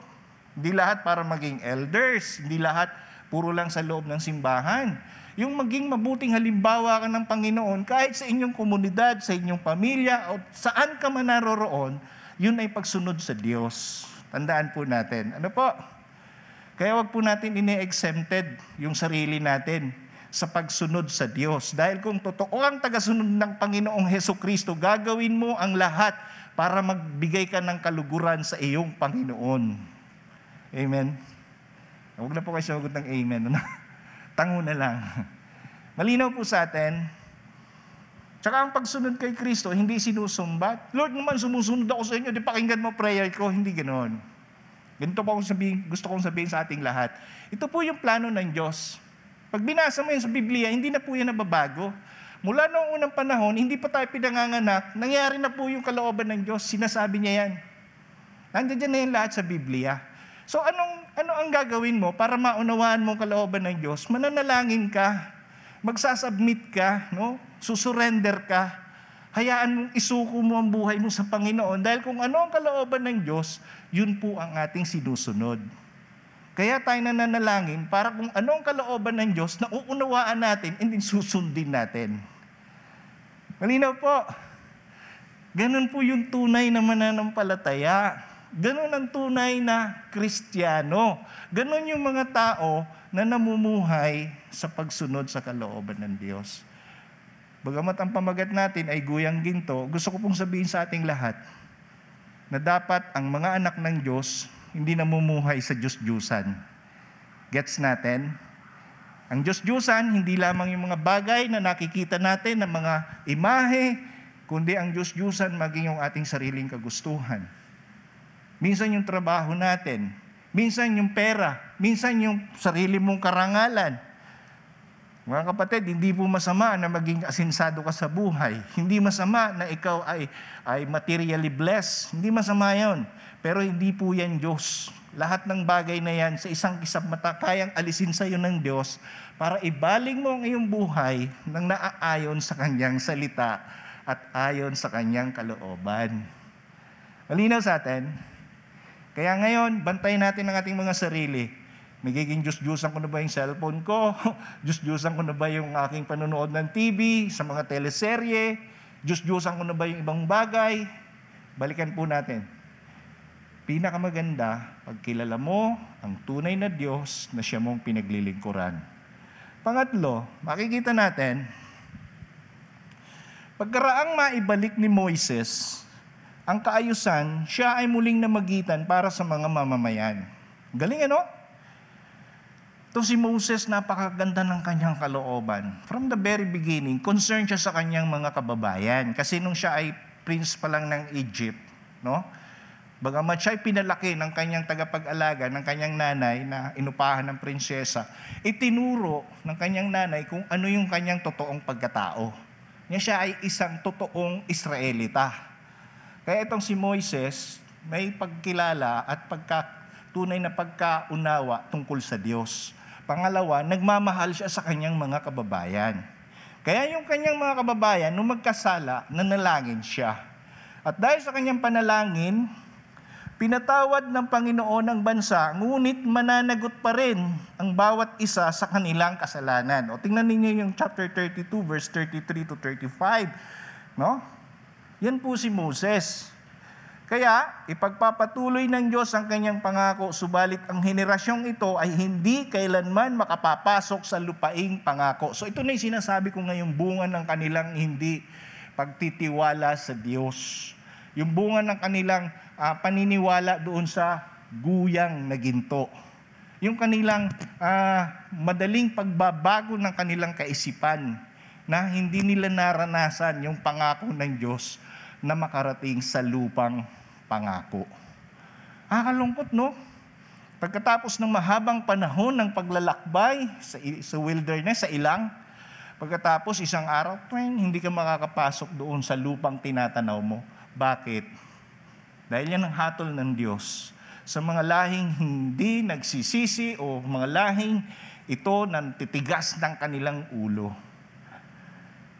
[SPEAKER 2] Hindi lahat para maging elders. Hindi lahat puro lang sa loob ng simbahan. Yung maging mabuting halimbawa ka ng Panginoon, kahit sa inyong komunidad, sa inyong pamilya, o saan ka man naroroon, yun ay pagsunod sa Diyos. Tandaan po natin. Ano po? Kaya wag po natin ine-exempted yung sarili natin sa pagsunod sa Diyos. Dahil kung totoo ang tagasunod ng Panginoong Heso Kristo, gagawin mo ang lahat para magbigay ka ng kaluguran sa iyong Panginoon. Amen? Huwag na po kayo sumagot ng amen. Ano? Tango na lang. Malinaw po sa atin. Tsaka ang pagsunod kay Kristo, hindi sinusumbat. Lord naman, sumusunod ako sa inyo, di pakinggan mo prayer ko. Hindi ganoon. Ganito po akong sabihin, gusto kong sabihin sa ating lahat. Ito po yung plano ng Diyos. Pag binasa mo yun sa Biblia, hindi na po yan nababago. Mula noong unang panahon, hindi pa tayo pinanganganak, nangyari na po yung kalooban ng Diyos. Sinasabi niya yan. Nandiyan na yan lahat sa Biblia. So anong ano ang gagawin mo para maunawaan mo kalooban ng Diyos? Mananalangin ka, magsasubmit ka, no? Susurrender ka. Hayaan mong isuko mo ang buhay mo sa Panginoon dahil kung ano ang kalooban ng Diyos, yun po ang ating sinusunod. Kaya tayo nananalangin para kung ano ang kalooban ng Diyos, nauunawaan natin and then susundin natin. Malinaw po. Ganun po yung tunay na mananampalataya. Ganun ang tunay na Kristiyano. Ganun yung mga tao na namumuhay sa pagsunod sa kalooban ng Diyos. Bagamat ang pamagat natin ay guyang ginto, gusto ko pong sabihin sa ating lahat na dapat ang mga anak ng Diyos hindi namumuhay sa Diyos-Diyusan. Gets natin? Ang Diyos-Diyusan, hindi lamang yung mga bagay na nakikita natin ng mga imahe, kundi ang Diyos-Diyusan maging yung ating sariling kagustuhan. Minsan yung trabaho natin. Minsan yung pera. Minsan yung sarili mong karangalan. Mga kapatid, hindi po masama na maging asinsado ka sa buhay. Hindi masama na ikaw ay, ay materially blessed. Hindi masama yon. Pero hindi po yan Diyos. Lahat ng bagay na yan sa isang isang mata, kayang alisin sa iyo ng Diyos para ibaling mo ang iyong buhay ng naaayon sa kanyang salita at ayon sa kanyang kalooban. Malinaw sa atin? Kaya ngayon, bantayan natin ang ating mga sarili. Magiging Diyos-Diyosan ko na ba yung cellphone ko? Diyos-Diyosan ko na ba yung aking panonood ng TV, sa mga teleserye? Diyos-Diyosan ko na ba yung ibang bagay? Balikan po natin. Pinakamaganda, pagkilala mo ang tunay na Diyos na siya mong pinaglilingkuran. Pangatlo, makikita natin, pagkaraang maibalik ni Moises, ang kaayusan, siya ay muling namagitan para sa mga mamamayan. Galing ano? Ito si Moses, napakaganda ng kanyang kalooban. From the very beginning, concerned siya sa kanyang mga kababayan. Kasi nung siya ay prince pa lang ng Egypt, no? Bagamat siya ay pinalaki ng kanyang tagapag-alaga, ng kanyang nanay na inupahan ng prinsesa, itinuro ng kanyang nanay kung ano yung kanyang totoong pagkatao. Niya siya ay isang totoong Israelita. Kaya itong si Moises, may pagkilala at pagka, tunay na pagkaunawa tungkol sa Diyos. Pangalawa, nagmamahal siya sa kanyang mga kababayan. Kaya yung kanyang mga kababayan, nung magkasala, nanalangin siya. At dahil sa kanyang panalangin, pinatawad ng Panginoon ang bansa, ngunit mananagot pa rin ang bawat isa sa kanilang kasalanan. O tingnan ninyo yung chapter 32, verse 33 to 35. No? Yan po si Moses. Kaya, ipagpapatuloy ng Diyos ang kanyang pangako, subalit ang henerasyong ito ay hindi kailanman makapapasok sa lupaing pangako. So ito na yung sinasabi ko ngayong bunga ng kanilang hindi pagtitiwala sa Diyos. Yung bunga ng kanilang ah, paniniwala doon sa guyang na ginto. Yung kanilang ah, madaling pagbabago ng kanilang kaisipan na hindi nila naranasan yung pangako ng Diyos na makarating sa lupang pangako. Nakakalungkot, no? Pagkatapos ng mahabang panahon ng paglalakbay sa, sa wilderness, sa ilang, pagkatapos isang araw, twing, hindi ka makakapasok doon sa lupang tinatanaw mo. Bakit? Dahil yan ang hatol ng Diyos sa mga lahing hindi nagsisisi o mga lahing ito nang titigas ng kanilang ulo.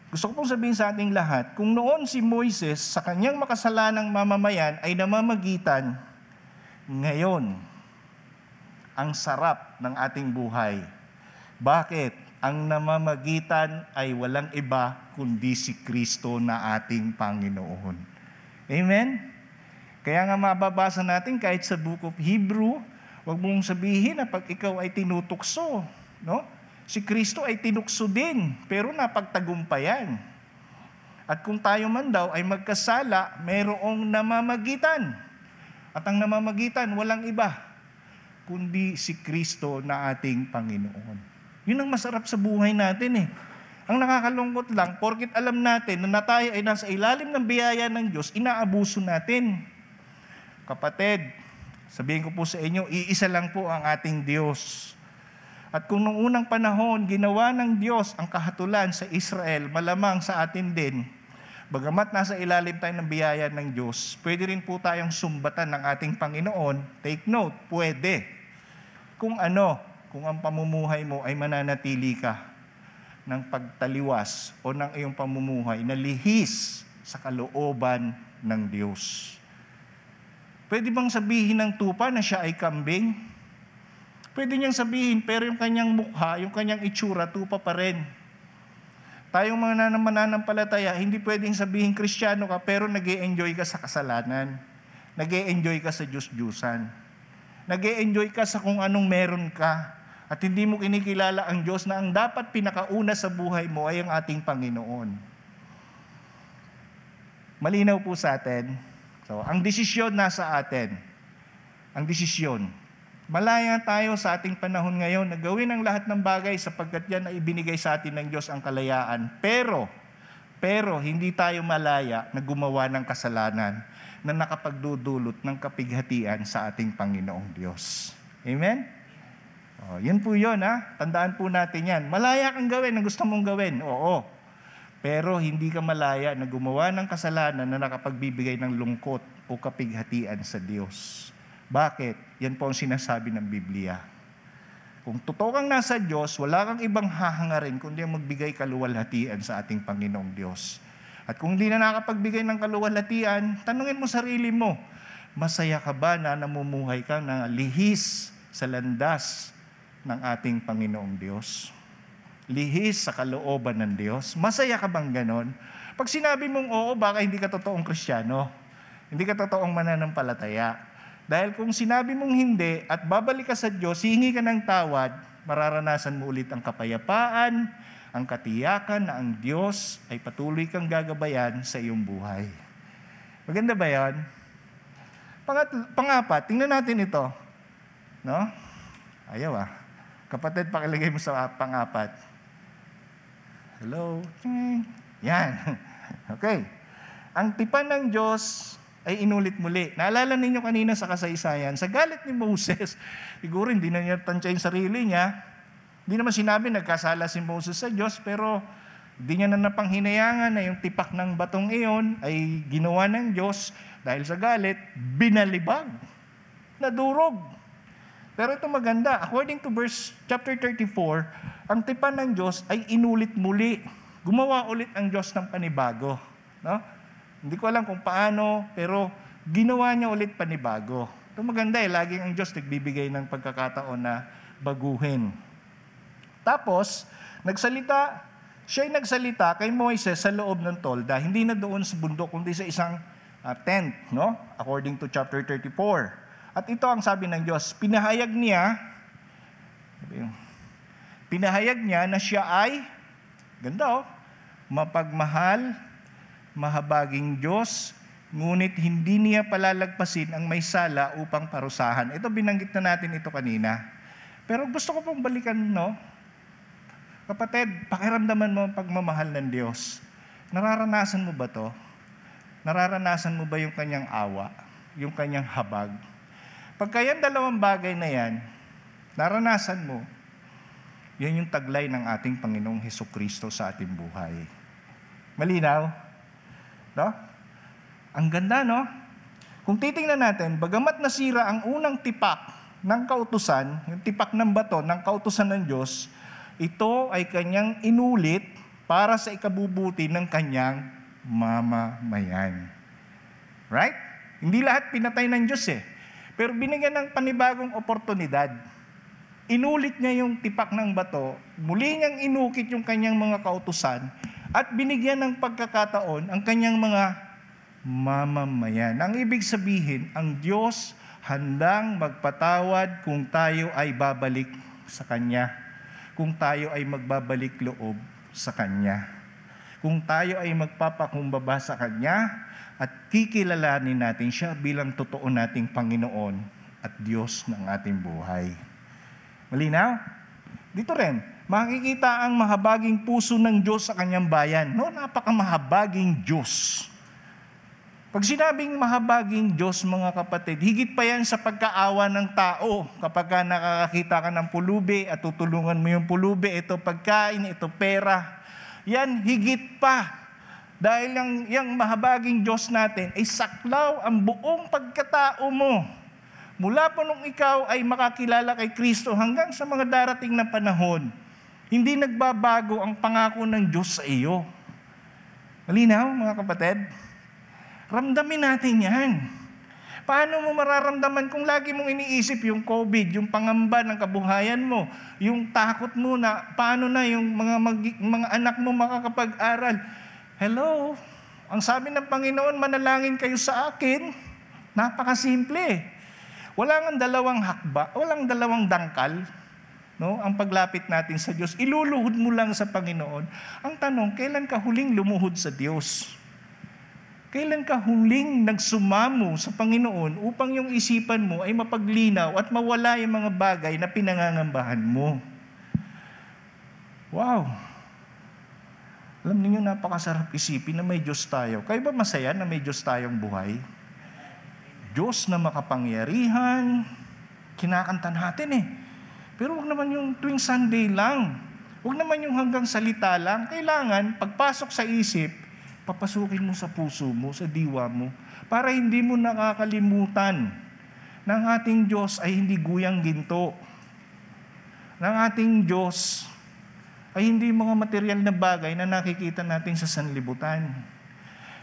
[SPEAKER 2] Gusto ko pong sabihin sa ating lahat, kung noon si Moises sa kanyang makasalanang mamamayan ay namamagitan, ngayon, ang sarap ng ating buhay. Bakit? Ang namamagitan ay walang iba kundi si Kristo na ating Panginoon. Amen? Kaya nga mababasa natin kahit sa Book of Hebrew, wag mong sabihin na pag ikaw ay tinutukso, no? Si Kristo ay tinukso din, pero napagtagumpayan. At kung tayo man daw ay magkasala, mayroong namamagitan. At ang namamagitan, walang iba, kundi si Kristo na ating Panginoon. Yun ang masarap sa buhay natin eh. Ang nakakalungkot lang, porkit alam natin na tayo ay nasa ilalim ng biyaya ng Diyos, inaabuso natin. Kapatid, sabihin ko po sa inyo, iisa lang po ang ating Diyos. At kung nung unang panahon, ginawa ng Diyos ang kahatulan sa Israel, malamang sa atin din, bagamat nasa ilalim tayo ng biyaya ng Diyos, pwede rin po tayong sumbatan ng ating Panginoon. Take note, pwede. Kung ano, kung ang pamumuhay mo ay mananatili ka ng pagtaliwas o ng iyong pamumuhay na lihis sa kalooban ng Diyos. Pwede bang sabihin ng tupa na siya ay kambing? Pwede niyang sabihin, pero yung kanyang mukha, yung kanyang itsura, tupa pa rin. Tayong mga nan- mananampalataya, hindi pwedeng sabihin kristyano ka, pero nag enjoy ka sa kasalanan. nag enjoy ka sa Diyos-Diyusan. nag enjoy ka sa kung anong meron ka. At hindi mo kinikilala ang Diyos na ang dapat pinakauna sa buhay mo ay ang ating Panginoon. Malinaw po sa atin. So, ang desisyon nasa atin. Ang desisyon. Malaya tayo sa ating panahon ngayon na gawin ang lahat ng bagay sapagkat yan ay ibinigay sa atin ng Diyos ang kalayaan. Pero, pero hindi tayo malaya na gumawa ng kasalanan na nakapagdudulot ng kapighatian sa ating Panginoong Diyos. Amen? Oh, yun po yun, ha? Tandaan po natin yan. Malaya kang gawin ang gusto mong gawin. Oo. Pero hindi ka malaya na gumawa ng kasalanan na nakapagbibigay ng lungkot o kapighatian sa Diyos. Bakit? Yan po ang sinasabi ng Biblia. Kung totoo kang nasa Diyos, wala kang ibang hahangarin kundi ang magbigay kaluwalhatian sa ating Panginoong Diyos. At kung hindi na nakapagbigay ng kaluwalhatian, tanungin mo sarili mo, masaya ka ba na namumuhay ka na lihis sa landas ng ating Panginoong Diyos? Lihis sa kalooban ng Diyos? Masaya ka bang ganon? Pag sinabi mong oo, baka hindi ka totoong kristyano. Hindi ka totoong mananampalataya. Dahil kung sinabi mong hindi at babalik ka sa Diyos, hihingi ka ng tawad, mararanasan mo ulit ang kapayapaan, ang katiyakan na ang Diyos ay patuloy kang gagabayan sa iyong buhay. Maganda ba yan? Pangat, pangapat, tingnan natin ito. No? Ayaw ah. Kapatid, pakilagay mo sa pangapat. Hello? Yan. Okay. Ang tipan ng Diyos ay inulit muli. Naalala ninyo kanina sa kasaysayan, sa galit ni Moses, siguro hindi na niya tansya yung sarili niya. Hindi naman sinabi nagkasala si Moses sa Diyos, pero hindi niya na napanghinayangan na yung tipak ng batong iyon ay ginawa ng Diyos dahil sa galit, binalibag, nadurog. Pero ito maganda, according to verse chapter 34, ang tipan ng Diyos ay inulit muli. Gumawa ulit ang Diyos ng panibago. No? Hindi ko alam kung paano, pero ginawa niya ulit panibago. Ito maganda eh, laging ang Diyos nagbibigay ng pagkakataon na baguhin. Tapos, nagsalita, siya ay nagsalita kay Moises sa loob ng tolda, hindi na doon sa bundok, kundi sa isang uh, tent, no? According to chapter 34. At ito ang sabi ng Diyos, pinahayag niya, pinahayag niya na siya ay, ganda oh, mapagmahal, mahabaging Diyos, ngunit hindi niya palalagpasin ang may sala upang parusahan. Ito binanggit na natin ito kanina. Pero gusto ko pong balikan, no? Kapatid, pakiramdaman mo ang pagmamahal ng Diyos. Nararanasan mo ba to? Nararanasan mo ba yung kanyang awa? Yung kanyang habag? Pagka yan dalawang bagay na yan, naranasan mo, yan yung taglay ng ating Panginoong Heso Kristo sa ating buhay. Malinaw? No? Ang ganda, no? Kung titingnan natin, bagamat nasira ang unang tipak ng kautusan, yung tipak ng bato ng kautusan ng Diyos, ito ay kanyang inulit para sa ikabubuti ng kanyang mamamayan. Right? Hindi lahat pinatay ng Diyos eh. Pero binigyan ng panibagong oportunidad. Inulit niya yung tipak ng bato, muli niyang inukit yung kanyang mga kautusan, at binigyan ng pagkakataon ang kanyang mga mamamayan. Ang ibig sabihin, ang Diyos handang magpatawad kung tayo ay babalik sa Kanya. Kung tayo ay magbabalik loob sa Kanya. Kung tayo ay magpapakumbaba sa Kanya at kikilalanin natin Siya bilang totoo nating Panginoon at Diyos ng ating buhay. Malinaw? Dito rin, makikita ang mahabaging puso ng Diyos sa kanyang bayan. No, napakamahabaging Diyos. Pag sinabing mahabaging Diyos, mga kapatid, higit pa yan sa pagkaawa ng tao. Kapag ka nakakakita ka ng pulubi at tutulungan mo yung pulubi, ito pagkain, ito pera. Yan, higit pa. Dahil yung, yung mahabaging Diyos natin ay saklaw ang buong pagkatao mo. Mula po nung ikaw ay makakilala kay Kristo hanggang sa mga darating na panahon, hindi nagbabago ang pangako ng Diyos sa iyo. Malinaw, mga kapatid? Ramdamin natin yan. Paano mo mararamdaman kung lagi mong iniisip yung COVID, yung pangamba ng kabuhayan mo, yung takot mo na paano na yung mga, mag- mga anak mo makakapag-aral? Hello? Ang sabi ng Panginoon, manalangin kayo sa akin. Napakasimple. Walang ang dalawang hakba, walang dalawang dangkal. No? Ang paglapit natin sa Diyos, iluluhod mo lang sa Panginoon. Ang tanong, kailan ka huling lumuhod sa Diyos? Kailan ka huling nagsumamo sa Panginoon upang yung isipan mo ay mapaglinaw at mawala yung mga bagay na pinangangambahan mo? Wow! Alam niyo napakasarap isipin na may Diyos tayo. Kayo ba masaya na may Diyos tayong buhay? Diyos na makapangyarihan, kinakanta natin eh. Pero wag naman yung tuwing Sunday lang. Wag naman yung hanggang salita lang. Kailangan, pagpasok sa isip, papasukin mo sa puso mo, sa diwa mo, para hindi mo nakakalimutan na ang ating Diyos ay hindi guyang ginto. Ang ating Diyos ay hindi mga material na bagay na nakikita natin sa sanlibutan.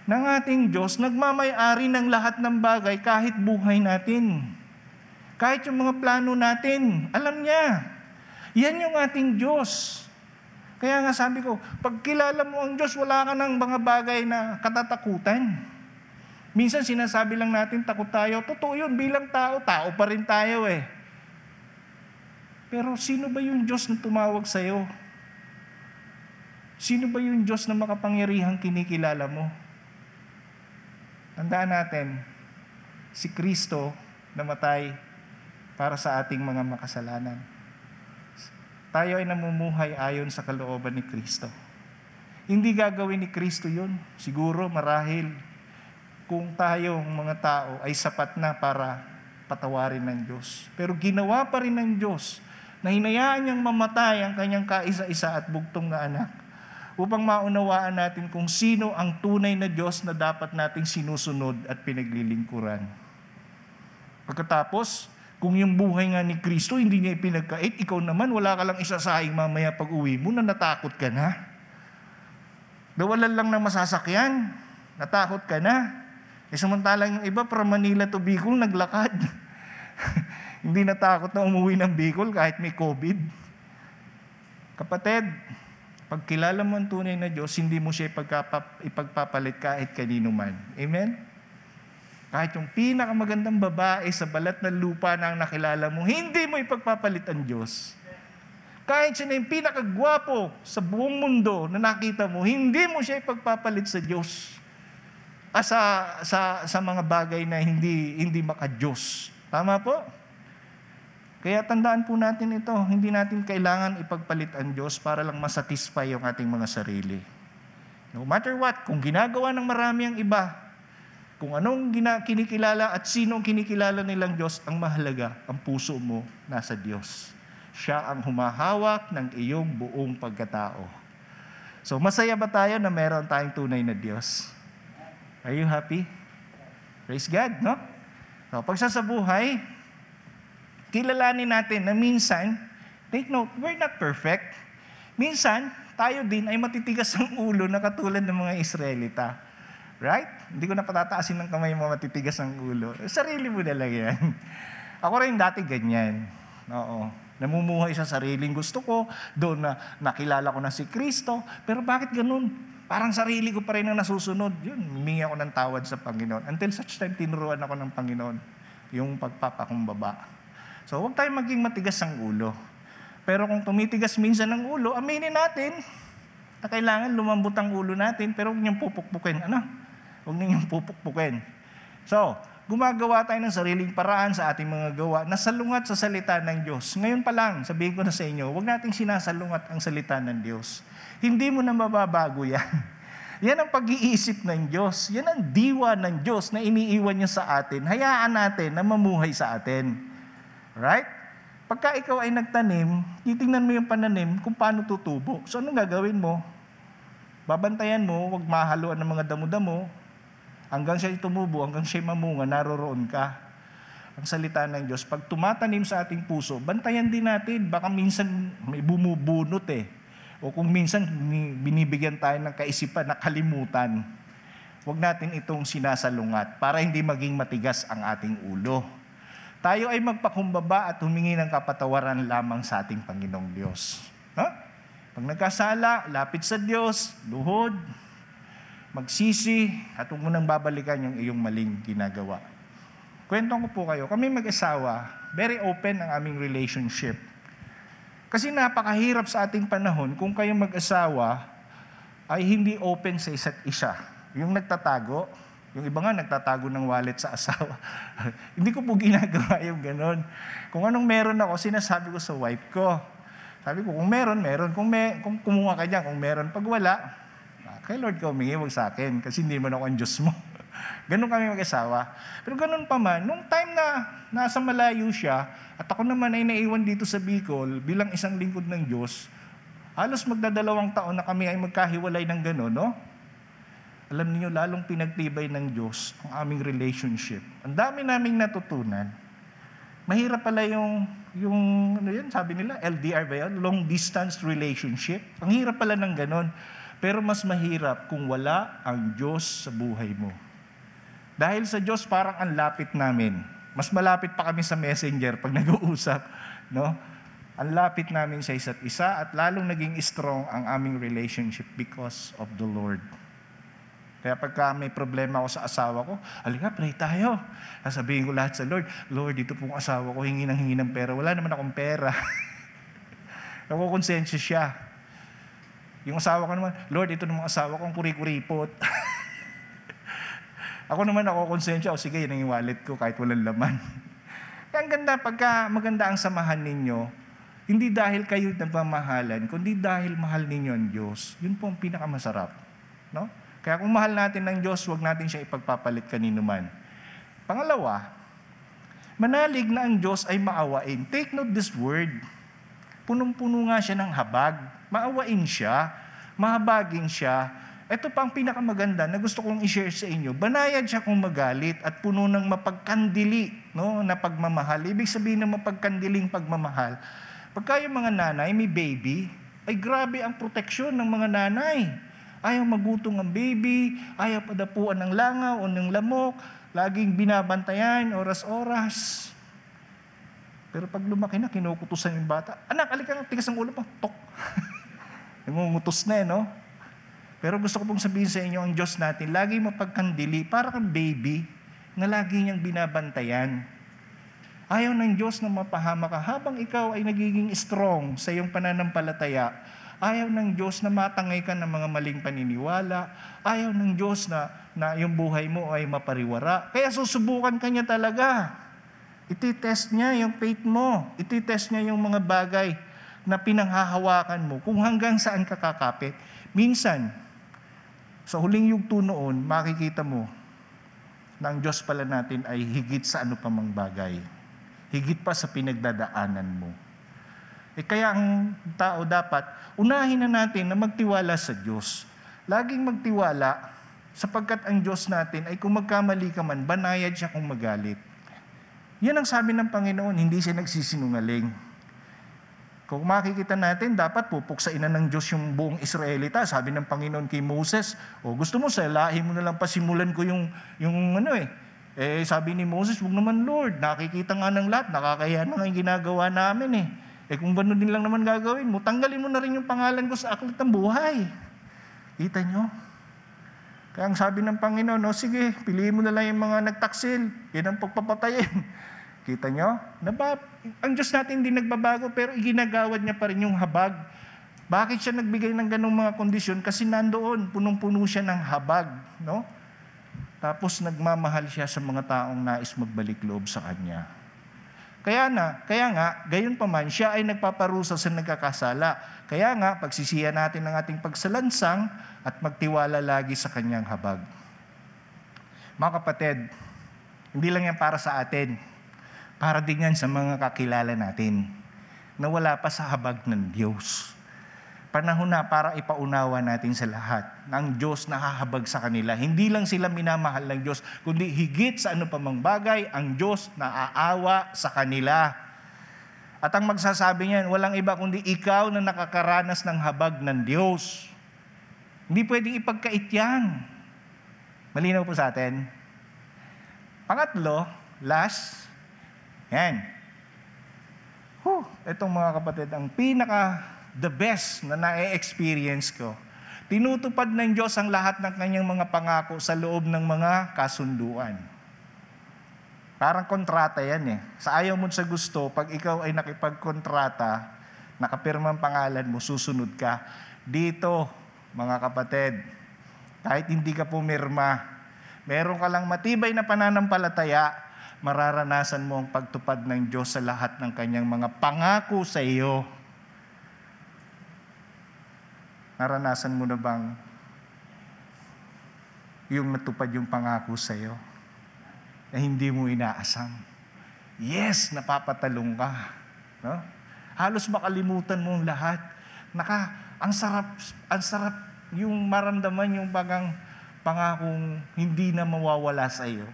[SPEAKER 2] Ang ating Diyos nagmamay-ari ng lahat ng bagay kahit buhay natin. Kahit yung mga plano natin, alam niya. Yan yung ating Diyos. Kaya nga sabi ko, pag kilala mo ang Diyos, wala ka ng mga bagay na katatakutan. Minsan sinasabi lang natin, takot tayo. Totoo yun, bilang tao, tao pa rin tayo eh. Pero sino ba yung Diyos na tumawag sa'yo? Sino ba yung Diyos na makapangyarihang kinikilala mo? Tandaan natin, si Kristo namatay para sa ating mga makasalanan. Tayo ay namumuhay ayon sa kalooban ni Kristo. Hindi gagawin ni Kristo yun. Siguro marahil kung tayong mga tao ay sapat na para patawarin ng Diyos. Pero ginawa pa rin ng Diyos na hinayaan niyang mamatay ang kanyang kaisa-isa at bugtong na anak upang maunawaan natin kung sino ang tunay na Diyos na dapat nating sinusunod at pinaglilingkuran. Pagkatapos, kung yung buhay nga ni Kristo hindi niya ipinagkait, ikaw naman wala ka lang isasahing mamaya pag uwi mo na natakot ka na. Nawalan lang ng masasakyan, natakot ka na. Eh samantalang yung iba from Manila to Bicol naglakad. hindi natakot na umuwi ng Bicol kahit may COVID. Kapatid, pag kilala mo ang tunay na Diyos, hindi mo siya ipagpapalit kahit kanino man. Amen? Kahit yung pinakamagandang babae sa balat ng lupa na ang nakilala mo, hindi mo ipagpapalit ang Diyos. Kahit siya na yung pinakagwapo sa buong mundo na nakita mo, hindi mo siya ipagpapalit sa Diyos. Ah, sa, sa, sa mga bagay na hindi, hindi maka-Diyos. Tama po? Kaya tandaan po natin ito, hindi natin kailangan ipagpalit ang Diyos para lang masatisfy yung ating mga sarili. No matter what, kung ginagawa ng marami ang iba, kung anong kinikilala at sino ang kinikilala nilang Diyos, ang mahalaga, ang puso mo nasa Diyos. Siya ang humahawak ng iyong buong pagkatao. So masaya ba tayo na meron tayong tunay na Diyos? Are you happy? Praise God, no? So, pag sa buhay, kilalanin natin na minsan, take note, we're not perfect. Minsan, tayo din ay matitigas ang ulo na katulad ng mga Israelita. Right? Hindi ko na patataasin ng kamay mo matitigas ang ulo. Sarili mo na lang yan. Ako rin dati ganyan. Oo. Namumuhay sa sariling gusto ko, doon na nakilala ko na si Kristo. Pero bakit ganun? Parang sarili ko pa rin ang nasusunod. Yun, humingi ako ng tawad sa Panginoon. Until such time, tinuruan ako ng Panginoon yung pagpapakumbaba. So, huwag tayong maging matigas ang ulo. Pero kung tumitigas minsan ang ulo, aminin natin na kailangan lumambot ang ulo natin, pero huwag niyong pupukpukin. Ano? Huwag niyong pupukpukin. So, gumagawa tayo ng sariling paraan sa ating mga gawa na salungat sa salita ng Diyos. Ngayon pa lang, sabihin ko na sa inyo, huwag nating sinasalungat ang salita ng Diyos. Hindi mo na mababago yan. Yan ang pag-iisip ng Diyos. Yan ang diwa ng Diyos na iniiwan niya sa atin. Hayaan natin na mamuhay sa atin. Right? Pagka ikaw ay nagtanim, titingnan mo yung pananim kung paano tutubo. So anong gagawin mo? Babantayan mo, wag mahaluan ng mga damo-damo. Hanggang siya tumubo, hanggang siya mamunga, naroroon ka. Ang salita ng Diyos, pag tumatanim sa ating puso, bantayan din natin. Baka minsan may bumubunot eh. O kung minsan binibigyan tayo ng kaisipan na kalimutan. Huwag natin itong sinasalungat para hindi maging matigas ang ating ulo. Tayo ay magpakumbaba at humingi ng kapatawaran lamang sa ating Panginoong Diyos. Ha? Pag nagkasala, lapit sa Diyos, luhod, magsisi, at huwag mo nang babalikan yung iyong maling ginagawa. Kwentong ko po kayo, kami mag-asawa, very open ang aming relationship. Kasi napakahirap sa ating panahon kung kayo mag-asawa ay hindi open sa isa't isa. Yung nagtatago, yung iba nga nagtatago ng wallet sa asawa. hindi ko po ginagawa yung ganon. Kung anong meron ako, sinasabi ko sa wife ko. Sabi ko, kung meron, meron. Kung, may, kung kumuha ka dyan, kung meron, pag wala, ah, kay Lord ka humingi, wag sa akin, kasi hindi man ako ang Diyos mo. Ganon kami mag-asawa. Pero ganon pa man, nung time na nasa malayo siya, at ako naman ay naiwan dito sa Bicol bilang isang lingkod ng Diyos, halos magdadalawang taon na kami ay magkahiwalay ng ganon, no? Alam niyo lalong pinagtibay ng Diyos ang aming relationship. Ang dami naming natutunan. Mahirap pala yung, yung ano yan, sabi nila, LDR ba yun? Long distance relationship. Ang hirap pala ng ganon. Pero mas mahirap kung wala ang Diyos sa buhay mo. Dahil sa Diyos, parang ang lapit namin. Mas malapit pa kami sa messenger pag nag-uusap. No? Ang lapit namin sa isa't isa at lalong naging strong ang aming relationship because of the Lord. Kaya pagka may problema ako sa asawa ko, halika, pray tayo. Sasabihin ko lahat sa Lord, Lord, dito pong asawa ko, hingi ng hingi ng pera. Wala naman akong pera. Nakukonsensya siya. Yung asawa ko naman, Lord, ito namang asawa ko, ang kuri-kuripot. ako naman ako konsensya, o sige, yun ang wallet ko kahit walang laman. Ang ganda, pagka maganda ang samahan ninyo, hindi dahil kayo nagmamahalan, kundi dahil mahal ninyo ang Diyos. Yun po ang pinakamasarap. No? Kaya kung mahal natin ng Diyos, huwag natin siya ipagpapalit kanino man. Pangalawa, manalig na ang Diyos ay maawain. Take note this word. Punong-puno nga siya ng habag. Maawain siya. Mahabagin siya. Ito pa ang pinakamaganda na gusto kong i-share sa inyo. Banayad siya kung magalit at puno ng mapagkandili no, na pagmamahal. Ibig sabihin ng mapagkandiling pagmamahal. Pagka yung mga nanay may baby, ay grabe ang proteksyon ng mga nanay. Ayaw magutong ang baby, ayaw padapuan ng langaw o ng lamok, laging binabantayan, oras-oras. Pero pag lumaki na, kinukutusan yung bata. Anak, alika nga, tigas ang ulo pa. Tok. Nangungutos na eh, no? Pero gusto ko pong sabihin sa inyo, ang Diyos natin, lagi mapagkandili, para kang baby, na lagi niyang binabantayan. Ayaw ng Diyos na mapahama ka habang ikaw ay nagiging strong sa iyong pananampalataya. Ayaw ng Diyos na matangay ka ng mga maling paniniwala. Ayaw ng Diyos na, na yung buhay mo ay mapariwara. Kaya susubukan ka niya talaga. Ititest niya yung faith mo. Ititest niya yung mga bagay na pinanghahawakan mo kung hanggang saan ka kakapit. Minsan, sa huling yugto noon, makikita mo na ang Diyos pala natin ay higit sa ano pa mang bagay. Higit pa sa pinagdadaanan mo. Eh kaya ang tao dapat, unahin na natin na magtiwala sa Diyos. Laging magtiwala sapagkat ang Diyos natin ay kung magkamali ka man, banayad siya kung magalit. Yan ang sabi ng Panginoon, hindi siya nagsisinungaling. Kung makikita natin, dapat pupuksain na ng Diyos yung buong Israelita. Sabi ng Panginoon kay Moses, o gusto mo, sa lahi mo na lang pasimulan ko yung, yung ano eh. Eh, sabi ni Moses, wag naman Lord, nakikita nga ng lahat, nakakaya na nga yung ginagawa namin eh. Eh kung gano'n din lang naman gagawin mo, tanggalin mo na rin yung pangalan ko sa aklat ng buhay. Kita nyo? Kaya ang sabi ng Panginoon, no, sige, piliin mo na lang yung mga nagtaksil. Yan ang pagpapatayin. Kita nyo? Naba, ang Diyos natin hindi nagbabago pero iginagawad niya pa rin yung habag. Bakit siya nagbigay ng ganong mga kondisyon? Kasi nandoon, punong-puno siya ng habag. No? Tapos nagmamahal siya sa mga taong nais magbalik loob sa Kanya. Kaya na, kaya nga, gayon pa man, siya ay nagpaparusa sa nagkakasala. Kaya nga, pagsisiya natin ang ating pagsalansang at magtiwala lagi sa kanyang habag. Mga kapatid, hindi lang yan para sa atin. Para din yan sa mga kakilala natin na wala pa sa habag ng Diyos. Panahon na para ipaunawa natin sa lahat na ang Diyos nahahabag sa kanila. Hindi lang sila minamahal ng Diyos, kundi higit sa ano pa mang bagay, ang Diyos naaawa sa kanila. At ang magsasabi niyan, walang iba kundi ikaw na nakakaranas ng habag ng Diyos. Hindi pwedeng ipagkait yan. Malinaw po sa atin. Pangatlo, last, yan. Huh, itong mga kapatid, ang pinaka the best na na-experience ko. Tinutupad ng Diyos ang lahat ng kanyang mga pangako sa loob ng mga kasunduan. Parang kontrata yan eh. Sa ayaw mo sa gusto, pag ikaw ay nakipagkontrata, nakapirma ang pangalan mo, susunod ka. Dito, mga kapatid, kahit hindi ka pumirma, meron ka lang matibay na pananampalataya, mararanasan mo ang pagtupad ng Diyos sa lahat ng kanyang mga pangako sa iyo. Naranasan mo na bang yung natupad yung pangako sa iyo na hindi mo inaasam? Yes, napapatalong ka. No? Halos makalimutan mo ang lahat. Naka, ang sarap, ang sarap yung maramdaman yung bagang pangakong hindi na mawawala sa iyo.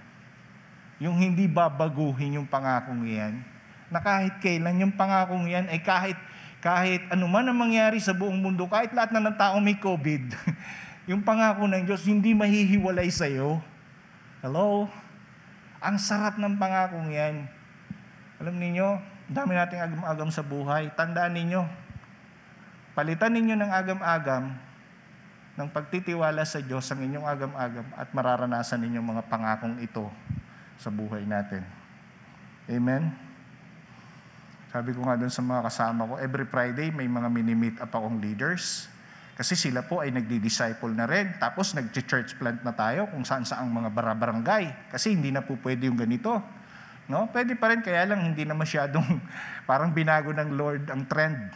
[SPEAKER 2] Yung hindi babaguhin yung pangakong iyan. Na kahit kailan yung pangakong iyan ay kahit kahit ano man ang mangyari sa buong mundo, kahit lahat na ng tao may COVID, yung pangako ng Diyos hindi mahihiwalay sa iyo. Hello? Ang sarap ng pangakong yan. Alam niyo, dami nating agam-agam sa buhay. Tandaan ninyo, palitan ninyo ng agam-agam ng pagtitiwala sa Diyos ang inyong agam-agam at mararanasan ninyong mga pangakong ito sa buhay natin. Amen? Sabi ko nga doon sa mga kasama ko, every Friday may mga mini-meet up akong leaders. Kasi sila po ay nagdi-disciple na rin. Tapos nag-church plant na tayo kung saan saang mga barabarangay. Kasi hindi na po pwede yung ganito. No? Pwede pa rin, kaya lang hindi na masyadong parang binago ng Lord ang trend.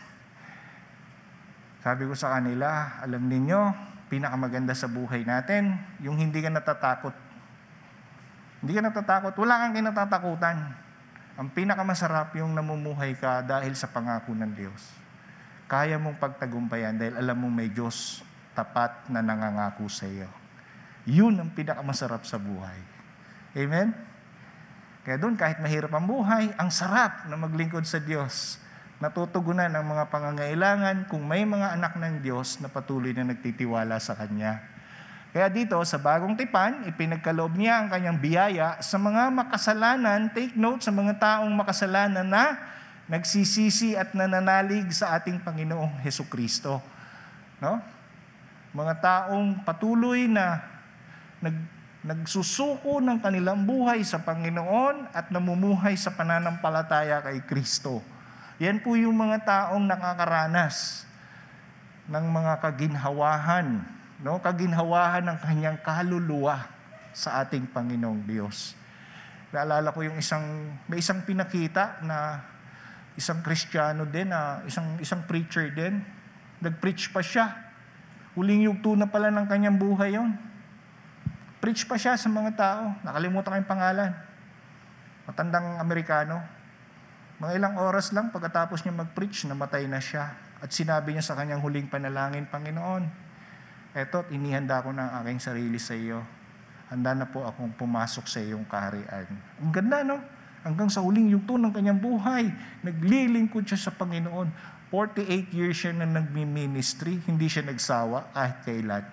[SPEAKER 2] Sabi ko sa kanila, alam ninyo, pinakamaganda sa buhay natin, yung hindi ka natatakot. Hindi ka natatakot, wala kang kinatatakutan. Ang pinakamasarap yung namumuhay ka dahil sa pangako ng Diyos. Kaya mong pagtagumpayan dahil alam mong may Diyos tapat na nangangako sa iyo. Yun ang pinakamasarap sa buhay. Amen? Kaya doon, kahit mahirap ang buhay, ang sarap na maglingkod sa Diyos. Natutugunan ang mga pangangailangan kung may mga anak ng Diyos na patuloy na nagtitiwala sa Kanya. Kaya dito, sa bagong tipan, ipinagkaloob niya ang kanyang biyaya sa mga makasalanan, take note, sa mga taong makasalanan na nagsisisi at nananalig sa ating Panginoong Heso Kristo. No? Mga taong patuloy na nag, nagsusuko ng kanilang buhay sa Panginoon at namumuhay sa pananampalataya kay Kristo. Yan po yung mga taong nakakaranas ng mga kaginhawahan, no? kaginhawahan ng kanyang kaluluwa sa ating Panginoong Diyos. Naalala ko yung isang, may isang pinakita na isang Kristiyano din, na isang, isang preacher din, nag-preach pa siya. Huling yugto na pala ng kanyang buhay yon. Preach pa siya sa mga tao. Nakalimutan ko yung pangalan. Matandang Amerikano. Mga ilang oras lang pagkatapos niya mag-preach, namatay na siya. At sinabi niya sa kanyang huling panalangin, Panginoon, eto, inihanda ko ang aking sarili sa iyo. Handa na po akong pumasok sa iyong kaharian. Ang ganda, no? Hanggang sa huling yugto ng kanyang buhay, naglilingkod siya sa Panginoon. 48 years siya na nagmi-ministry, hindi siya nagsawa kahit kailan.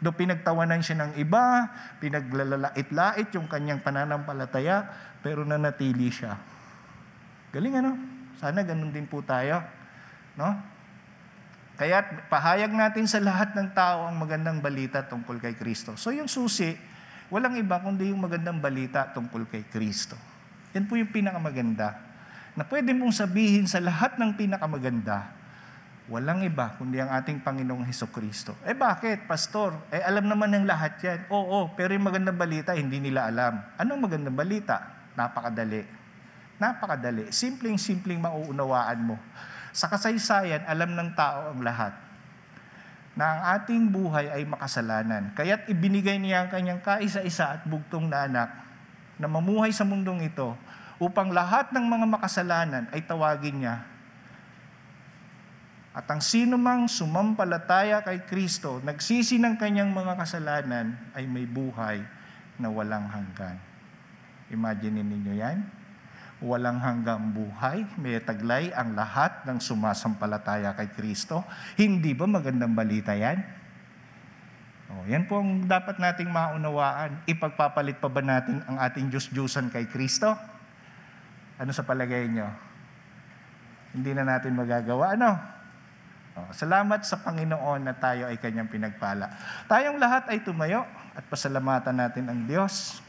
[SPEAKER 2] Do pinagtawanan siya ng iba, pinaglalait-lait yung kanyang pananampalataya, pero nanatili siya. Galing ano? Sana ganun din po tayo. No? Kaya pahayag natin sa lahat ng tao ang magandang balita tungkol kay Kristo. So yung susi, walang iba kundi yung magandang balita tungkol kay Kristo. Yan po yung pinakamaganda. Na pwede mong sabihin sa lahat ng pinakamaganda, walang iba kundi ang ating Panginoong Heso Kristo. Eh bakit, Pastor? Eh alam naman ng lahat yan. Oo, pero yung magandang balita, hindi nila alam. Anong magandang balita? Napakadali. Napakadali. Simpleng-simpleng mauunawaan mo. Sa kasaysayan, alam ng tao ang lahat na ang ating buhay ay makasalanan. Kaya't ibinigay niya ang kanyang kaisa-isa at bugtong na anak na mamuhay sa mundong ito upang lahat ng mga makasalanan ay tawagin niya. At ang sino mang sumampalataya kay Kristo, nagsisi ng kanyang mga kasalanan, ay may buhay na walang hanggan. Imagine ninyo yan? Walang hanggang buhay, may taglay ang lahat ng sumasampalataya kay Kristo. Hindi ba magandang balita yan? Oh, yan po ang dapat nating maunawaan. Ipagpapalit pa ba natin ang ating Diyos-Diyosan kay Kristo? Ano sa palagay nyo? Hindi na natin magagawa, ano? Oh, salamat sa Panginoon na tayo ay kanyang pinagpala. Tayong lahat ay tumayo at pasalamatan natin ang Diyos.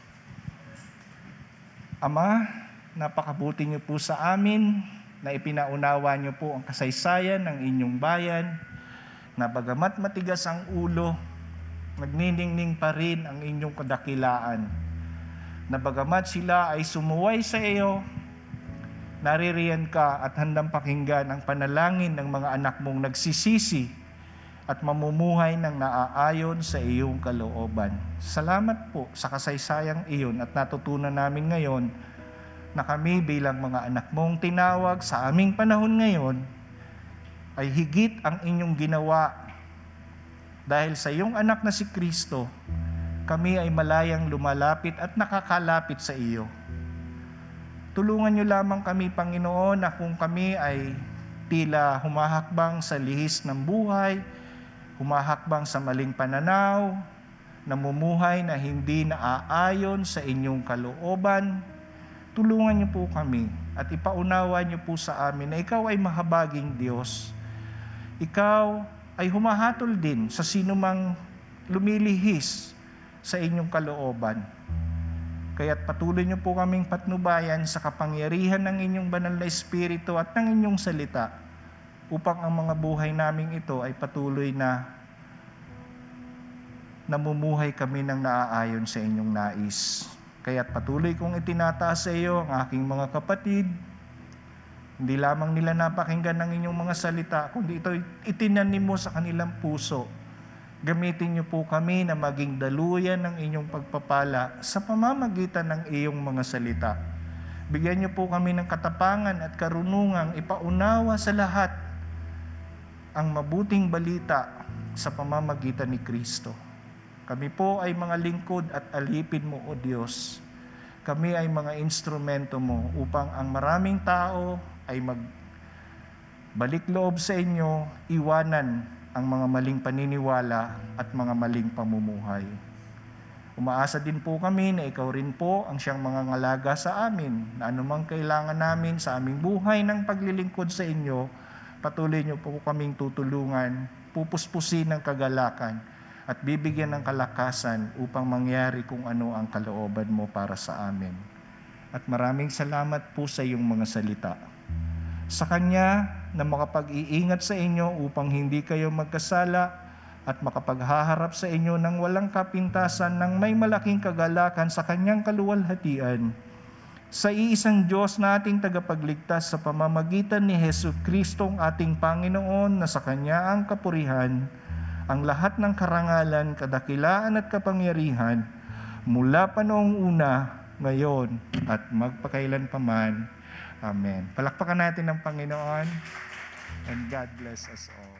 [SPEAKER 2] Ama, napakabuti niyo po sa amin na ipinaunawa niyo po ang kasaysayan ng inyong bayan, na bagamat matigas ang ulo, nagniningning pa rin ang inyong kadakilaan. Na bagamat sila ay sumuway sa iyo, naririyan ka at handang pakinggan ang panalangin ng mga anak mong nagsisisi at mamumuhay ng naaayon sa iyong kalooban. Salamat po sa kasaysayang iyon at natutunan namin ngayon na kami bilang mga anak mong tinawag sa aming panahon ngayon ay higit ang inyong ginawa dahil sa iyong anak na si Kristo, kami ay malayang lumalapit at nakakalapit sa iyo. Tulungan niyo lamang kami, Panginoon, na kung kami ay tila humahakbang sa lihis ng buhay, humahakbang sa maling pananaw, namumuhay na hindi naaayon sa inyong kalooban, tulungan niyo po kami at ipaunawa niyo po sa amin na ikaw ay mahabaging Diyos. Ikaw ay humahatol din sa sinumang lumilihis sa inyong kalooban. Kaya't patuloy niyo po kaming patnubayan sa kapangyarihan ng inyong banal na Espiritu at ng inyong salita upang ang mga buhay naming ito ay patuloy na namumuhay kami ng naaayon sa inyong nais. Kaya't patuloy kong itinataas sa iyo ang aking mga kapatid. Hindi lamang nila napakinggan ng inyong mga salita, kundi ito itinanim mo sa kanilang puso. Gamitin niyo po kami na maging daluyan ng inyong pagpapala sa pamamagitan ng iyong mga salita. Bigyan niyo po kami ng katapangan at karunungang ipaunawa sa lahat ang mabuting balita sa pamamagitan ni Kristo. Kami po ay mga lingkod at alipin mo, O Diyos. Kami ay mga instrumento mo upang ang maraming tao ay magbalik loob sa inyo, iwanan ang mga maling paniniwala at mga maling pamumuhay. Umaasa din po kami na ikaw rin po ang siyang mga ngalaga sa amin na anumang kailangan namin sa aming buhay ng paglilingkod sa inyo, patuloy niyo po kaming tutulungan, pupuspusin ng kagalakan at bibigyan ng kalakasan upang mangyari kung ano ang kalooban mo para sa amin. At maraming salamat po sa iyong mga salita. Sa Kanya na makapag-iingat sa inyo upang hindi kayo magkasala at makapaghaharap sa inyo ng walang kapintasan ng may malaking kagalakan sa Kanyang kaluwalhatian. Sa iisang Diyos na ating tagapagligtas sa pamamagitan ni Heso Kristong ating Panginoon na sa Kanya ang kapurihan, ang lahat ng karangalan, kadakilaan at kapangyarihan mula pa noong una, ngayon at magpakailan pa man. Amen. Palakpakan natin ang Panginoon and God bless us all.